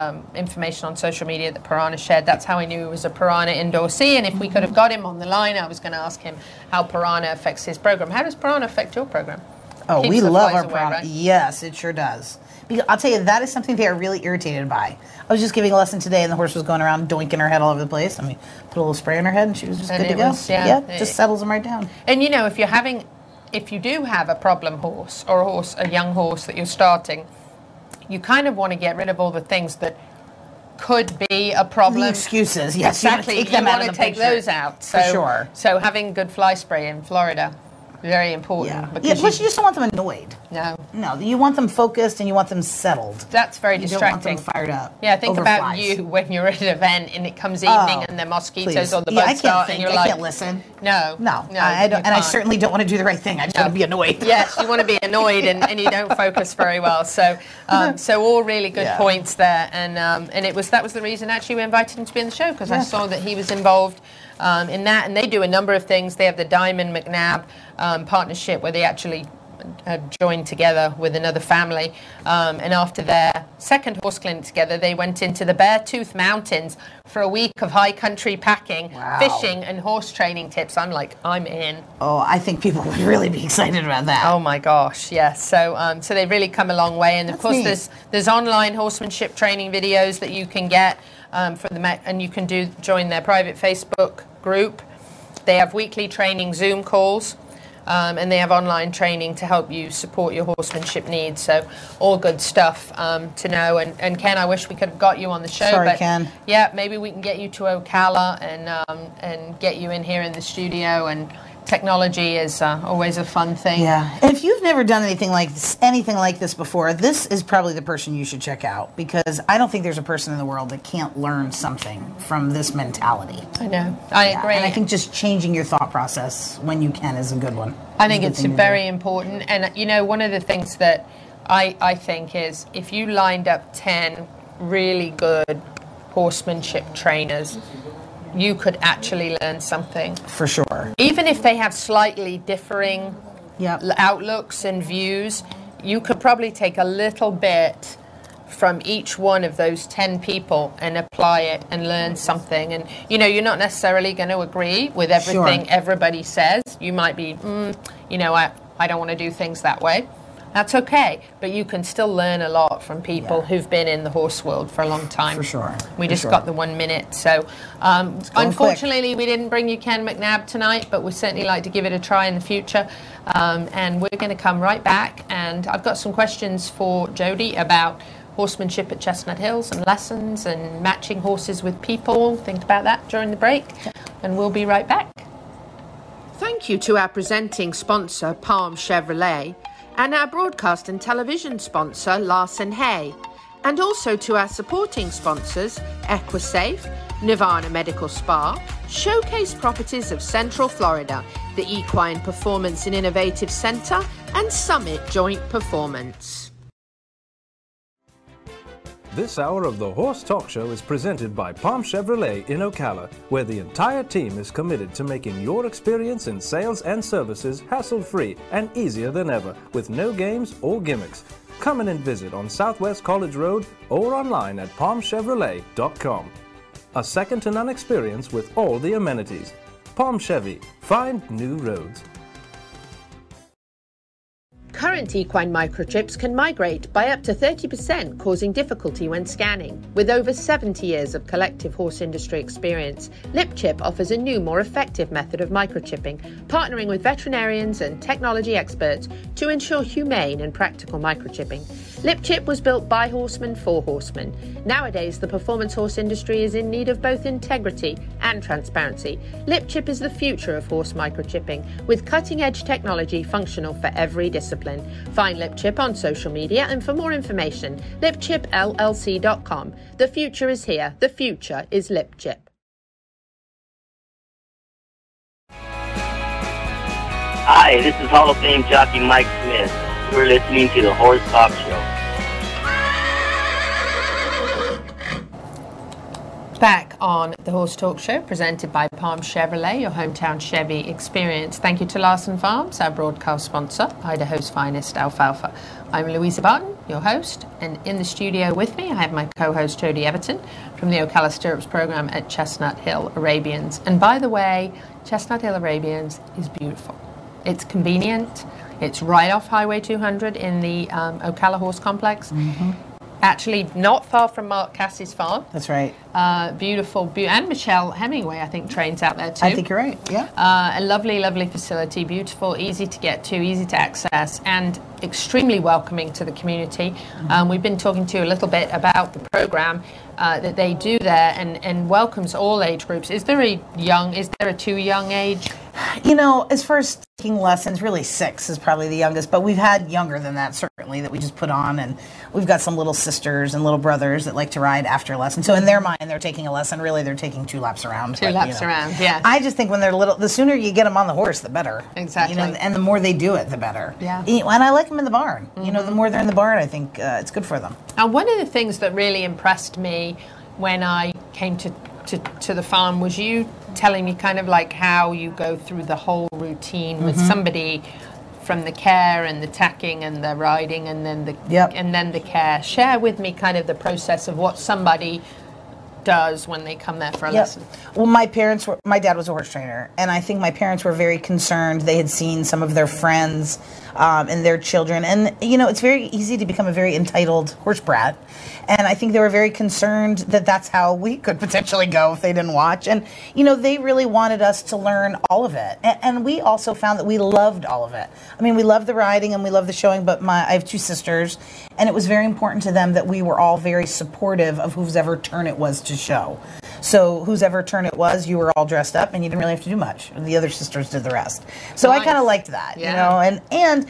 um, information on social media that Pyranha shared. That's how I knew he was a Pyranha endorsee. And if we could have got him on the line, I was going to ask him how Pyranha affects his program. How does Pyranha affect your program? Oh, Keeps we love our away, product. right? Yes, it sure does. Because I'll tell you, that is something they are really irritated by. I was just giving a lesson today, and the horse was going around doinking her head all over the place. I mean, put a little spray on her head, and she was just And good to it go. was- yeah, just settles them right down. And you know, if you're having, if you do have a problem horse or a horse, a young horse that you're starting, you kind of want to get rid of all the things that could be a problem. The excuses, yes, you wanna exactly. take you want to take those out. For sure. So having good fly spray in Florida, very important. Yeah, Because plus you just don't want them annoyed. no, No, you want them focused and you want them settled. that's very You don't want them distracting. fired up. Yeah, think about flies. you when you're at an event and it comes evening Oh, and the mosquitoes please. or the Yeah, I can't start think. and you're I like, can't listen. No, No, no, I, I don't, and I certainly don't want to do the right thing. I just want to be annoyed. yes, you want to be annoyed and, and you don't focus very well. So, um, so all really good Yeah. points there, and um, and it was that was the reason actually we invited him to be on the show because I saw that he was involved um, in that, and they do a number of things. They have the Diamond McNabb um, partnership where they actually had joined together with another family. Um, and after their second horse clinic together, they went into the Beartooth Mountains for a week of high country packing, Wow. fishing, and horse training tips. I'm like, I'm in. Oh, I think people would really be excited about that. Oh my gosh, yes. So, um, so they've really come a long way, and of That's course, neat. there's there's online horsemanship training videos that you can get um, for the me- and you can do join their private Facebook group. They have weekly training Zoom calls. Um, and they have online training to help you support your horsemanship needs. So, all good stuff um, to know. And, and Ken, I wish we could have got you on the show. Sorry, but Ken. Yeah, maybe we can get you to Ocala and um, and get you in here in the studio. And technology is uh, always a fun thing. Yeah, and if you've never done anything like this, anything like this before, this is probably the person you should check out because I don't think there's a person in the world that can't learn something from this mentality. I know. I Yeah, agree. And I think just changing your thought process when you can is a good one. I think it's to very important. And, you know, one of the things that I, I think is if you lined up 10 really good horsemanship trainers, you could actually learn something. for sure. Even if they have slightly differing Yep. outlooks and views, you could probably take a little bit from each one of those 10 people and apply it and learn something. And, you know, you're not necessarily going to agree with everything Sure. everybody says. You might be, mm, you know, I, I don't want to do things that way. That's okay, but you can still learn a lot from people who've been in the horse world for a long time. For sure. We For just sure. got the one minute. So, um, going unfortunately, we didn't bring you Ken McNabb tonight, but we'd certainly like to give it a try in the future. Um, and we're going to come right back. And I've got some questions for Jody about horsemanship at Chestnut Hills and lessons and matching horses with people. Think about that during the break. And we'll be right back. Thank you to our presenting sponsor, Palm Chevrolet, and our broadcast and television sponsor, Larson Hay, and also to our supporting sponsors, Equisafe, Nirvana Medical Spa, Showcase Properties of Central Florida, the Equine Performance and Innovative Center, and Summit Joint Performance. This hour of the Horse Talk Show is presented by Palm Chevrolet in Ocala, where the entire team is committed to making your experience in sales and services hassle free and easier than ever, with no games or gimmicks. Come in and visit on Southwest College Road or online at palmchevrolet.com. A second to none experience with all the amenities. Palm Chevy, find new roads. Current equine microchips can migrate by up to 30%, causing difficulty when scanning. With over 70 years of collective horse industry experience, LipChip offers a new, more effective method of microchipping, partnering with veterinarians and technology experts to ensure humane and practical microchipping. LipChip was built by horsemen for horsemen. Nowadays, the performance horse industry is in need of both integrity and transparency. LipChip is the future of horse microchipping, with cutting edge technology functional for every discipline. Find LipChip on social media and for more information, lipchipllc.com. The future is here. The future is LipChip. Hi, this is Hall of Fame jockey Mike Smith. You're listening to the Horse Talk Show. Back on the Horse Talk Show, presented by Palm Chevrolet, your hometown Chevy experience. Thank you to Larson Farms, our broadcast sponsor, Idaho's finest alfalfa. I'm Louisa Barton, your host, and in the studio with me, I have my co host Jody Everton from the Ocala Stirrups program at Chestnut Hill Arabians. And by the way, Chestnut Hill Arabians is beautiful. It's convenient, it's right off Highway 200 in the um, Ocala Horse Complex. Actually, not far from Mark Casse's farm. That's right. Uh, beautiful, be- and Michelle Hemingway, I think, trains out there too. I think you're right. Yeah. Uh, a lovely, lovely facility, beautiful, easy to get to, easy to access, and extremely welcoming to the community. Um, we've been talking to you a little bit about the program uh, that they do there and, and welcomes all age groups. Is there a young, is there a too young age? You know, as far as taking lessons, really six is probably the youngest, but we've had younger than that certainly that we just put on, and we've got some little sisters and little brothers that like to ride after lesson. So in their mind, they're taking a lesson. Really, they're taking two laps around. Two but, you laps know. around, yeah. I just think when they're little, the sooner you get them on the horse, the better. Exactly. You know, and the more they do it, the better. Yeah. And I like them in the barn. You know, the more they're in the barn, I think uh, it's good for them. And one of the things that really impressed me when I came to, to, to the farm was you telling me kind of like how you go through the whole routine with Mhm. somebody from the care and the tacking and the riding and then the Yep. and then the care. Share with me kind of the process of what somebody does when they come there for a Yep. lesson. Well, my parents were, my dad was a horse trainer, and I think my parents were very concerned. They had seen some of their friends um, and their children, and you know, it's very easy to become a very entitled horse brat. And I think they were very concerned that that's how we could potentially go if they didn't watch. And you know, they really wanted us to learn all of it, and, and we also found that we loved all of it. I mean, we love the riding and we love the showing, but my I have two sisters, and it was very important to them that we were all very supportive of whose ever turn it was to show. So whose ever turn it was, you were all dressed up, and you didn't really have to do much. The other sisters did the rest. So I kind of liked that, you know. And and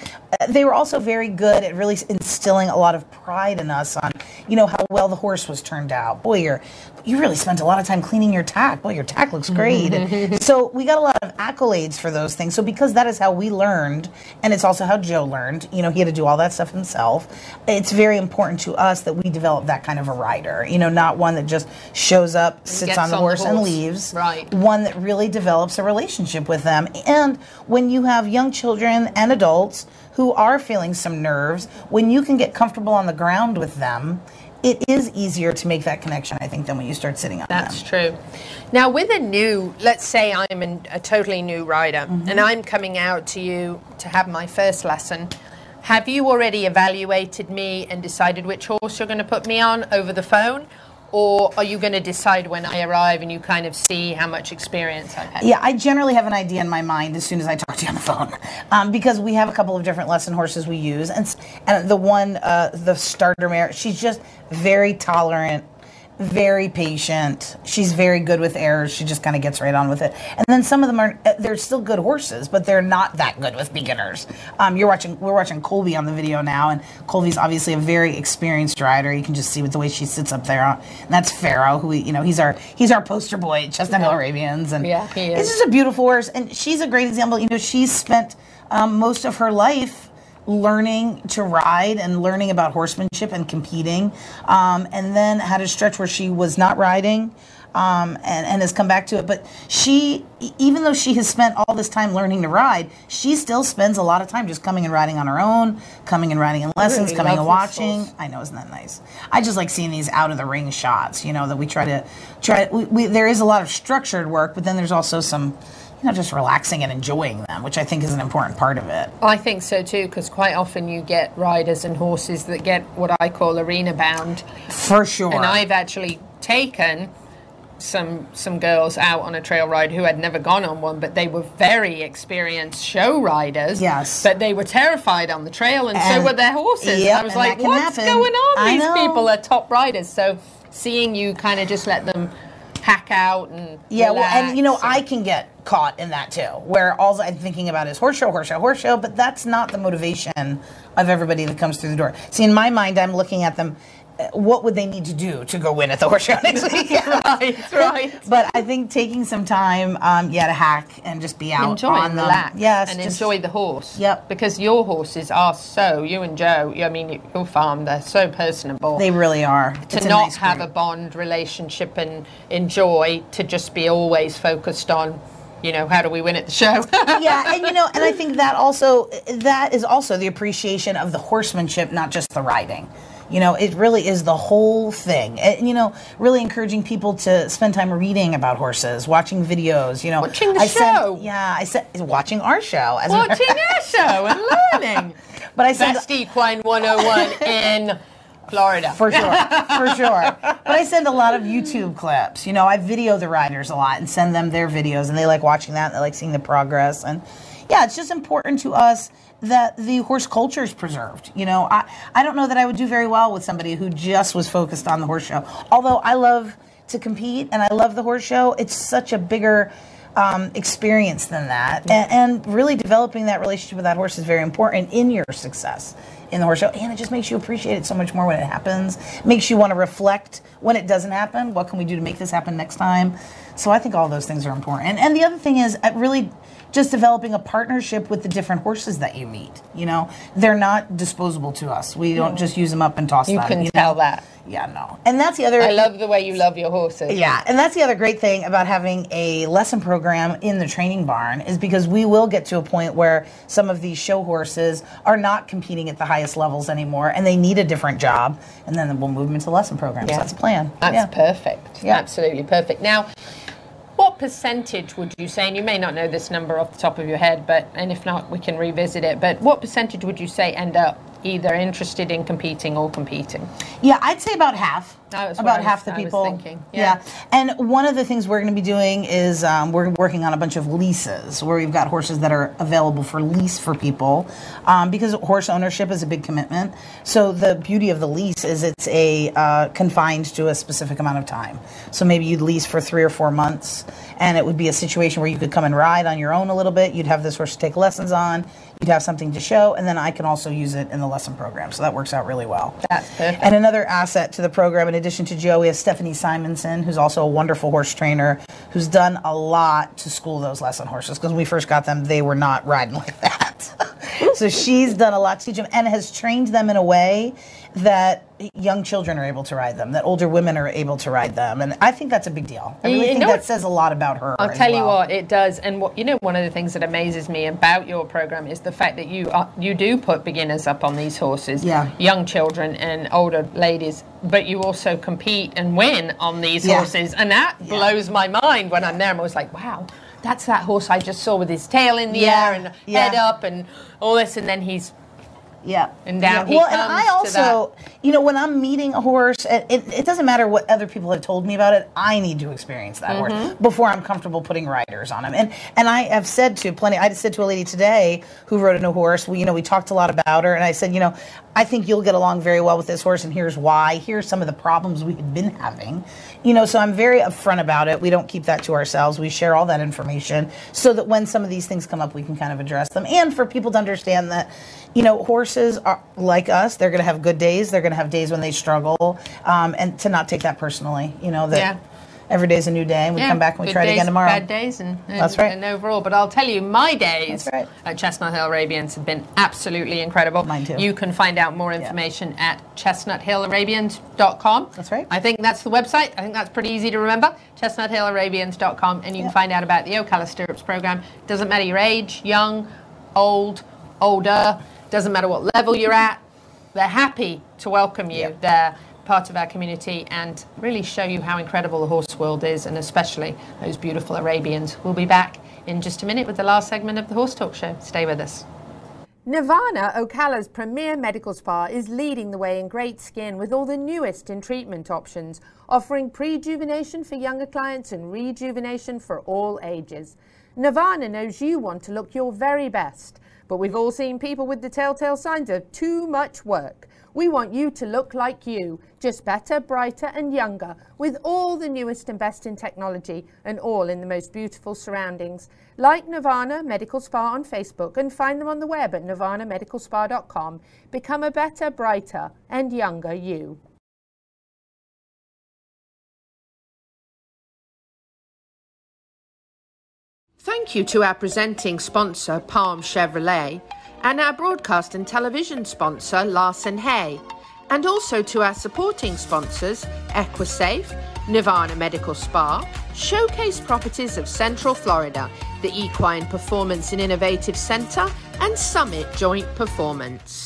they were also very good at really instilling a lot of pride in us on, you know, how well the horse was turned out. Boy, you're you really spent a lot of time cleaning your tack. Boy, your tack looks great. And so we got a lot of accolades for those things. So because that is how we learned, and it's also how Joe learned. You know, he had to do all that stuff himself. It's very important to us that we develop that kind of a rider. You know, not one that just shows up, sits on the on the horse and leaves. Right. One that really develops a relationship with them. And when you have young children and adults who are feeling some nerves, when you can get comfortable on the ground with them, it is easier to make that connection, I think, than when you start sitting on That's them. true. Now, with a new, let's say I'm an, a totally new rider Mm-hmm. and I'm coming out to you to have my first lesson, have you already evaluated me and decided which horse you're going to put me on over the phone? Or are you going to decide when I arrive and you kind of see how much experience I've had? Yeah, I generally have an idea in my mind as soon as I talk to you on the phone, um, because we have a couple of different lesson horses we use, and and the one, uh, the starter mare, she's just very tolerant, very patient. She's very good with errors. She just kind of gets right on with it. And then some of them are uh, they're still good horses, but they're not that good with beginners. Um, you're watching we're watching Colby on the video now, and Colby's obviously a very experienced rider. You can just see with the way she sits up there. And that's Pharaoh, who we, you know he's our he's our poster boy at Chestnut Hill Arabians, and Yeah, he it's is. just a beautiful horse. And she's a great example. You know, she's spent um, most of her life learning to ride and learning about horsemanship and competing, um, and then had a stretch where she was not riding. Um, and, and has come back to it. But she, even though she has spent all this time learning to ride, she still spends a lot of time just coming and riding on her own, coming and riding in lessons, really coming and watching. horse. I know, isn't that nice? I just like seeing these out of the ring shots. You know that we try to try. We, we, there is a lot of structured work, but then there's also some, you know, just relaxing and enjoying them, which I think is an important part of it. I think so too, because quite often you get riders and horses that get what I call arena bound. For sure. And I've actually taken some some girls out on a trail ride who had never gone on one, but they were very experienced show riders. Yes. But they were terrified on the trail, and, so were their horses. Yep, I was like, what's happen. going on? I These know. people are top riders. So seeing you kind of just let them hack out and Yeah, well, and you know, I can get caught in that too, where all I'm thinking about is horse show, horse show, horse show, but that's not the motivation of everybody that comes through the door. See, in my mind, I'm looking at them. What would they need to do to go win at the horse show next week? right, right. But I think taking some time, um, yeah, to hack and just be out enjoy on and them. Yes, and just- enjoy the horse. Yep. Because your horses are so you and Joe. I mean, your farm they're so personable. They really are. to It's a not nice have breed. a bond relationship and enjoy to just be always focused on, you know, how do we win at the show? yeah, and you know, and I think that also that is also the appreciation of the horsemanship, not just the riding. You know, it really is the whole thing. And, you know, really encouraging people to spend time reading about horses, watching videos. You know, Watching the I said- show. yeah, I said watching our show. As Watching our show and learning. But I said Best Equine 101 in Florida. For sure, for sure. But I send a lot of YouTube clips. You know, I video the riders a lot and send them their videos, and they like watching that. And they like seeing the progress, and yeah, it's just important to us that the horse culture is preserved. You know, I I don't know that I would do very well with somebody who just was focused on the horse show. Although I love to compete and I love the horse show, it's such a bigger um, experience than that. And, and really developing that relationship with that horse is very important in your success in the horse show. And it just makes you appreciate it so much more when it happens. Makes you want to reflect when it doesn't happen. What can we do to make this happen next time? So I think all those things are important. And, and the other thing is I really just developing a partnership with the different horses that you meet. You know, they're not disposable to us. We don't just use them up and toss them. You them. can know? tell that. Yeah, no. And that's the other. I love the way you love your horses. Yeah, and that's the other great thing about having a lesson program in the training barn is because we will get to a point where some of these show horses are not competing at the highest levels anymore and they need a different job, and then we'll move them into lesson programs. Yeah. That's the plan. That's yeah. perfect. Yeah. Absolutely perfect. Now, what percentage would you say, and you may not know this number off the top of your head, but and if not, we can revisit it. But what percentage would you say end up either interested in competing or competing? Yeah, I'd say about half. That was what about I half was- the people. thinking. Yeah. and one of the things we're going to be doing is um, we're working on a bunch of leases where we've got horses that are available for lease for people um, because horse ownership is a big commitment. So the beauty of the lease is it's a uh, confined to a specific amount of time. So maybe you'd lease for three or four months, and it would be a situation where you could come and ride on your own a little bit. You'd have this horse to take lessons on. You'd have something to show, and then I can also use it in the lesson program. So that works out really well. That's perfect. And another asset to the program, addition to Joe, we have Stephanie Simonson, who's also a wonderful horse trainer, who's done a lot to school those lesson horses. Because when we first got them, they were not riding like that. so she's done a lot to teach them and has trained them in a way that young children are able to ride them, that older women are able to ride them. And I think that's a big deal. I You really think know that what- says a lot about her. I'll tell you what it does, and what you know, one of the things that amazes me about your program is the fact that you are, you do put beginners up on these horses, Yeah. young children and older ladies, but you also compete and win on these Yeah. horses, and that blows my mind when I'm there. I'm always like, wow, that's that horse I just saw with his tail in the Yeah, air and yeah. head up and all this, and then he's Yeah. And down Yeah. well, and I also, you know, when I'm meeting a horse, it, it, it doesn't matter what other people have told me about it. I need to experience that horse Mhm. before I'm comfortable putting riders on him. And and I have said to plenty. I said to a lady today who rode in a horse. We, you know, we talked a lot about her, and I said, you know, I think you'll get along very well with this horse, and here's why. Here's some of the problems we had been having. You know, so I'm very upfront about it. We don't keep that to ourselves. We share all that information so that when some of these things come up, we can kind of address them, and for people to understand that you know, horses are like us. They're going to have good days. They're going to have days when they struggle, um, and to not take that personally. You know that Yeah. every day's a new day, and we Yeah, come back and we good try it again tomorrow. Bad days and, and That's right. And overall, but I'll tell you, my days at Chestnut Hill Arabians have been absolutely incredible. Mine too. You can find out more information at chestnuthillarabians.com. That's right. I think that's the website. I think that's pretty easy to remember. Chestnuthillarabians.com, and you can find out about the Ocala Stirrups program. Doesn't matter your age, young, old, older. Doesn't matter what level you're at. They're happy to welcome you. They're part of our community and really show you how incredible the horse world is, and especially those beautiful Arabians. We'll be back in just a minute with the last segment of the Horse Talk Show. Stay with us. Nirvana, Ocala's premier medical spa, is leading the way in great skin with all the newest in treatment options, offering prejuvenation for younger clients and rejuvenation for all ages. Nirvana knows you want to look your very best, but we've all seen people with the telltale signs of too much work. We want you to look like you, just better, brighter, and younger, with all the newest and best in technology, and all in the most beautiful surroundings. Like Nirvana Medical Spa on Facebook and find them on the web at nirvanamedicalspa.com. Become a better, brighter, and younger you. Thank you to our presenting sponsor, Palm Chevrolet, and our broadcast and television sponsor, Larson Hay, and also to our supporting sponsors, Equisafe, Nirvana Medical Spa, Showcase Properties of Central Florida, the Equine Performance and Innovative Center, and Summit Joint Performance.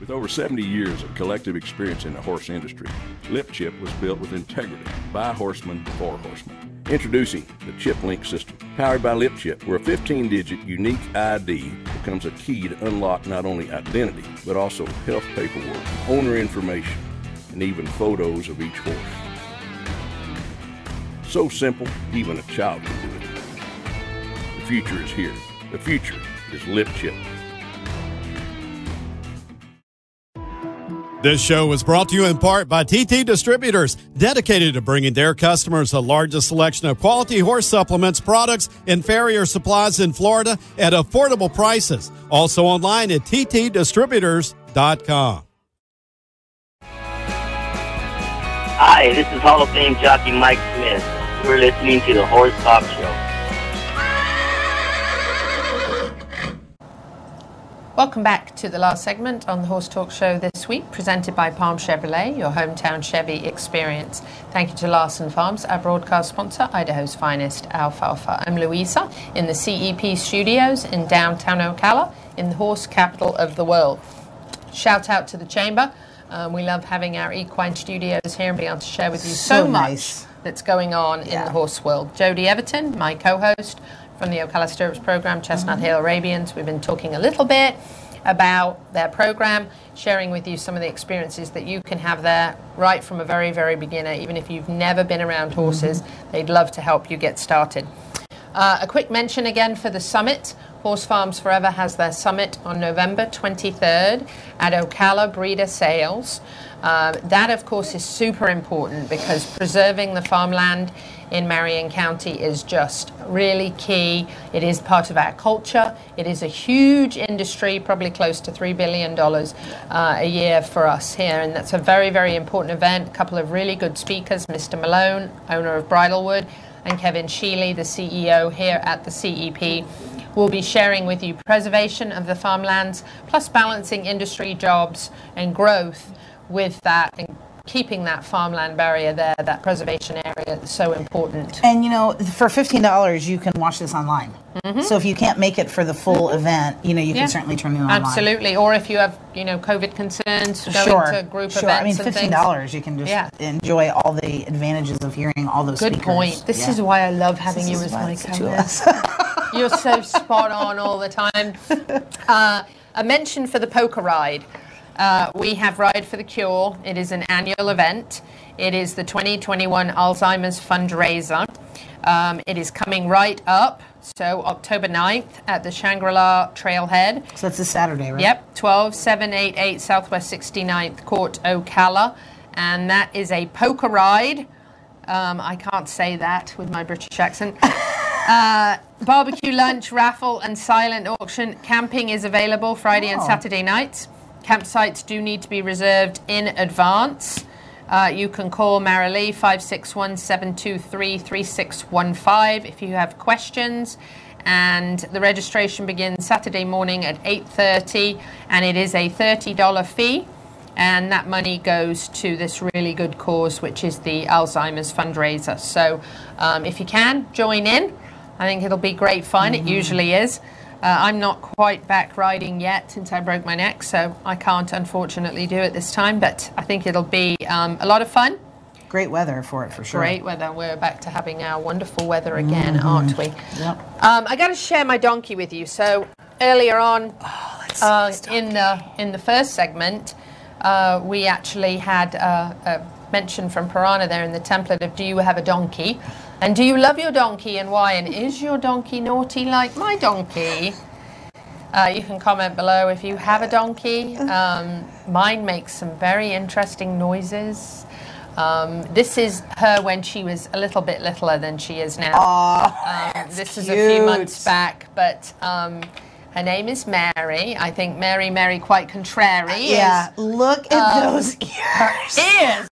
With over 70 years of collective experience in the horse industry, Lip Chip was built with integrity by horsemen for horsemen. Introducing the Chip Link system, powered by Lip Chip, where a 15 digit unique ID becomes a key to unlock not only identity, but also health paperwork, owner information, and even photos of each horse. So simple, even a child can do it. The future is here. The future is Lip Chip. This show was brought to you in part by TT Distributors, dedicated to bringing their customers the largest selection of quality horse supplements, products, and farrier supplies in Florida at affordable prices. Also online at ttdistributors.com. Hi, this is Hall of Fame jockey Mike Smith. You're listening to the Horse Talk Show. Welcome back to the last segment on the Horse Talk Show this week, presented by Palm Chevrolet, your hometown Chevy experience. Thank you to Larson Farms, our broadcast sponsor, Idaho's finest alfalfa. I'm Louisa in the CEP studios in downtown Ocala, in the horse capital of the world. Shout out to the Chamber. Um, we love having our equine studios here and being able to share with you so, So much nice. that's going on in the horse world. Jody Everton, my co-host from the Ocala Stirrups program, Chestnut. Hill Arabians. We've been talking a little bit about their program, sharing with you some of the experiences that you can have there right from a very, very beginner. Even if you've never been around horses, Mm-hmm. they'd love to help you get started. Uh, a quick mention again for the summit. Horse Farms Forever has their summit on November 23rd at Ocala Breeder Sales. Uh, that, of course, is super important because preserving the farmland in Marion County is just really key. It is part of our culture. It is a huge industry, probably close to $3 billion uh, a year for us here. And that's a very, very important event. A couple of really good speakers Mr. Malone, owner of Bridlewood, and Kevin Sheilley, the CEO here at the CEP, will be sharing with you preservation of the farmlands, plus balancing industry jobs and growth with that keeping that farmland barrier there, that preservation area so important. And you know, for fifteen dollars, you can watch this online. So if you can't make it for the full event, you know, you Mm-hmm. Yeah. can certainly turn it online. Absolutely. Or if you have, you know, COVID concerns, going Sure, to group sure. events I mean, $15, you can just Yeah. enjoy all the advantages of hearing all those. Speakers. Good speakers. point. This Yeah. is why I love having This you as my co-host. You're so spot on all the time. Uh, a mention for the poker ride. Uh, we have Ride for the Cure. It is an annual event. It is the 2021 Alzheimer's fundraiser. Um, it is coming right up, so October 9th at the Shangri-La Trailhead. So that's a Saturday, right? Yep, 12788 Southwest 69th Court, Ocala. And that is a poker ride. Um, I can't say that with my British accent. Uh, barbecue lunch, raffle, and silent auction. Camping is available Friday and Oh. Saturday nights. Campsites do need to be reserved in advance. Uh, you can call Marilee 561 723 3615 if you have questions. And the registration begins Saturday morning at 8.30 and it is a $30 fee. And that money goes to this really good cause, which is the Alzheimer's fundraiser. So um, if you can, join in. I think it'll be great fun. It usually is. Uh, I'm not quite back riding yet since I broke my neck, so I can't unfortunately do it this time. But I think it'll be um, a lot of fun. Great weather for it, for sure. Great weather. We're back to having our wonderful weather again, Mhm. aren't we? Yep. Um, I got to share my donkey with you. So earlier on, uh, in the in the first segment, uh, we actually had uh, a mention from Pyranha there in the template of "Do you have a donkey?" And "Do you love your donkey and why?" and "Is your donkey naughty like my donkey?" Uh, you can comment below if you have a donkey. Um, mine makes some very interesting noises. Um, this is her when she was a little bit littler than she is now. um, this is a few months back, but um, her name is Mary. I think Mary, Mary, quite contrary. Yeah, is, look at um, those ears. Ears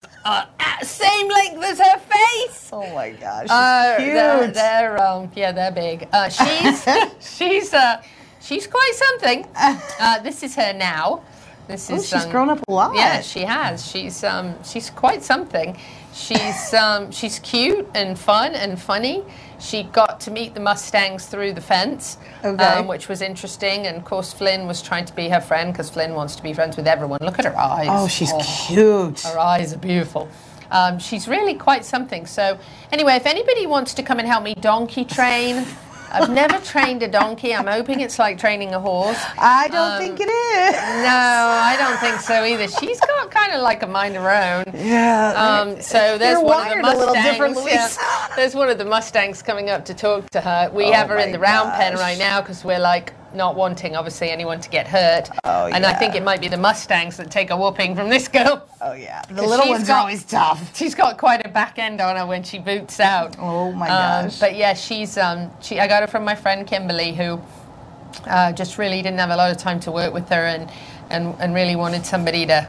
at same length as her face. Oh my gosh, she's Uh, They're, cute. they're, um, yeah, they're big. Uh, she's she's uh, she's quite something. Uh, this is her now. This Oh, is she's um, grown up a lot. Yeah, she has. She's um, she's quite something. She's um, she's cute and fun and funny. She got to meet the Mustangs through the fence, Okay. um, which was interesting. And of course, Flynn was trying to be her friend because Flynn wants to be friends with everyone. Look at her eyes. Oh, she's cute. Her eyes are beautiful. Um, she's really quite something. So, anyway, if anybody wants to come and help me donkey train, I've never trained a donkey. I'm hoping it's like training a horse. I don't Um, think it is. No, I don't think so either. She's got kind of like a mind of her own. Yeah. Um, so there's one of the wired a little Mustangs. yeah. There's one of the Mustangs coming up to talk to her. We Oh have her in the round pen right now because we're like not wanting, obviously, anyone to get hurt. Oh, and I think it might be the Mustangs that take a whooping from this girl. Oh yeah, The little she's ones got- are always tough. She's got quite a back end on her when she boots out. Oh my Um, gosh. but yeah, she's um, she. I got her from my friend Kimberly, who uh, just really didn't have a lot of time to work with her, and and, and really wanted somebody to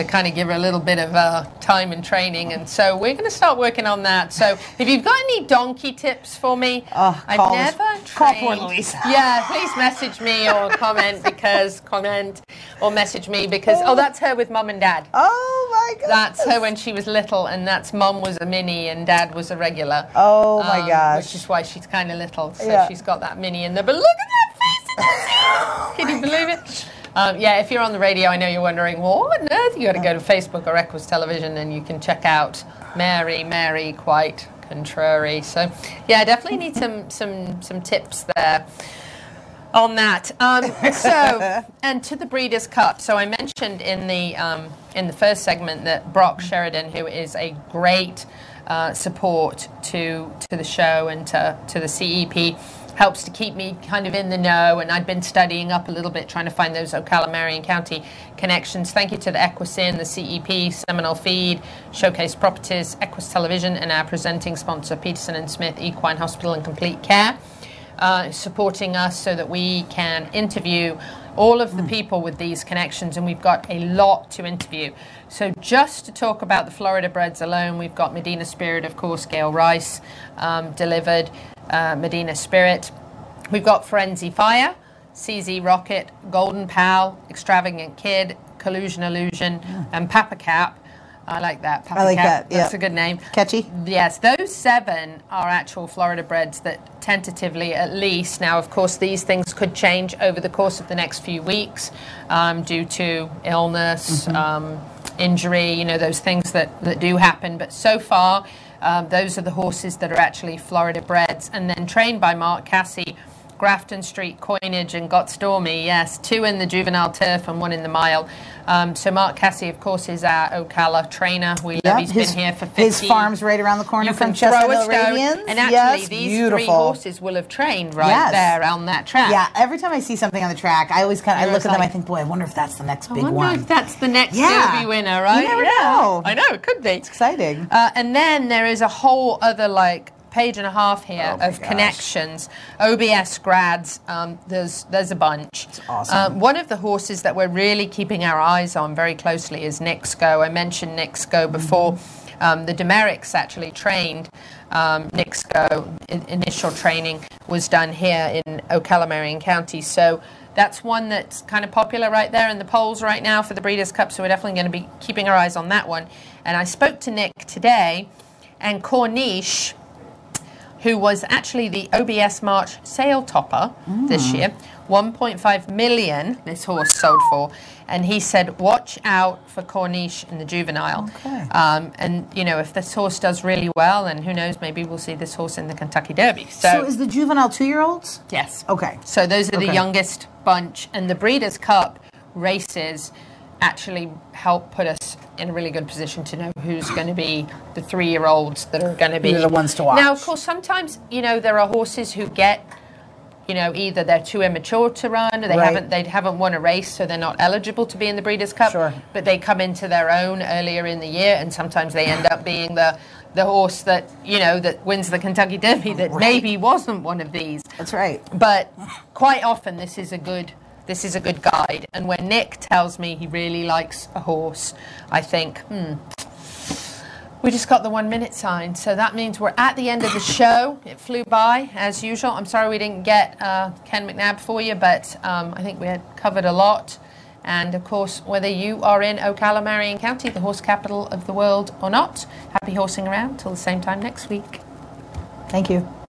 to kind of give her a little bit of uh, time and training. And so we're going to start working on that. So if you've got any donkey tips for me, Oh, I've never trained. Louise. Yeah, please message me or comment because comment or message me because oh, that's her with mum and dad. Oh my god. That's her when she was little, and that's mum was a mini and dad was a regular. Oh my Um, gosh. Which is why she's kind of little, so Yeah. she's got that mini in there. But look at that face! Can you believe it? Um, yeah, if you're on the radio, I know you're wondering, well, what on earth? You got to go to Facebook or Equus Television, and you can check out Mary, Mary, quite contrary. So, yeah, I definitely need some some some tips there on that. Um, so, and to the Breeders' Cup. So I mentioned in the um, in the first segment that Brock Sheridan, who is a great uh, support to to the show and to to the CEP. Helps to keep me kind of in the know, and I'd been studying up a little bit, trying to find those Ocala Marion County connections. Thank you to the Equisin, the CEP, Seminole Feed, Showcase Properties, Equus Television, and our presenting sponsor, Peterson and Smith Equine Hospital and Complete Care uh, supporting us so that we can interview all of the people with these connections, and we've got a lot to interview. So, just to talk about the Florida Breds alone, we've got Medina Spirit, of course, Gail Rice um, delivered uh, Medina Spirit. We've got Frenzy Fire, CZ Rocket, Golden Pal, Extravagant Kid, Collusion Illusion, and Papa Cap. I like that. Papa I like Cap. that, That's a good name. Catchy. Yes, those seven are actual Florida breds that tentatively, at least, now of course, these things could change over the course of the next few weeks um, due to illness, um, injury, you know, those things that, that do happen. But so far, um, those are the horses that are actually Florida breds and then trained by Mark Casse. Grafton Street, Coinage, and Got Stormy. Yes, two in the juvenile turf and one in the mile. Um, so Mark Casse, of course, is our Ocala trainer. We love Yep, he's his, been here for 50 his farm's right around the corner you from can throw Chestnut a Hill stone, Radiance. and actually yes, these beautiful. three horses will have trained right Yes. there on that track. Yeah, every time I see something on the track, I always kind of I look at them. I think, boy, I wonder if that's the next I big wonder one. if that's the next Yeah. Derby winner, right? You never Yeah. know. I know it could be. It's exciting. Uh, and then there is a whole other like page and a half here Oh of connections. OBS grads. Um, there's there's a bunch. awesome. Uh, one of the horses that we're really keeping our eyes on very closely is Knicks Go. I mentioned Knicks Go before. Um, the Demericks actually trained um, Knicks Go. I- initial training was done here in Ocala, Marion County. So that's one that's kind of popular right there in the polls right now for the Breeders' Cup. So we're definitely going to be keeping our eyes on that one. And I spoke to Nick today, and Corniche who was actually the OBS March sale topper this Mm. year. 1.5 million this horse sold for, and he said, "Watch out for Corniche in the juvenile." Okay. Um, and you know, if this horse does really well, and who knows, maybe we'll see this horse in the Kentucky Derby. So, is the juvenile two year olds? Yes. Okay. So those are the youngest bunch, and the Breeders' Cup races actually help put us in a really good position to know who's going to be the three-year-olds that are going to be the ones to watch. Now, of course, sometimes you know there are horses who get. You know, either they're too immature to run, or they Right. haven't they haven't won a race, so they're not eligible to be in the Breeders' Cup. Sure. But they come into their own earlier in the year, and sometimes they end up being the the horse that you know that wins the Kentucky Derby that maybe wasn't one of these. That's right. But quite often, this is a good this is a good guide. And when Nick tells me he really likes a horse, I think, hmm. We just got the one minute sign, so that means we're at the end of the show. It flew by as usual. I'm sorry we didn't get uh, Ken McNabb for you, but um, I think we had covered a lot. And of course, whether you are in Ocala, Marion County, the horse capital of the world, or not, happy horsing around till the same time next week. Thank you.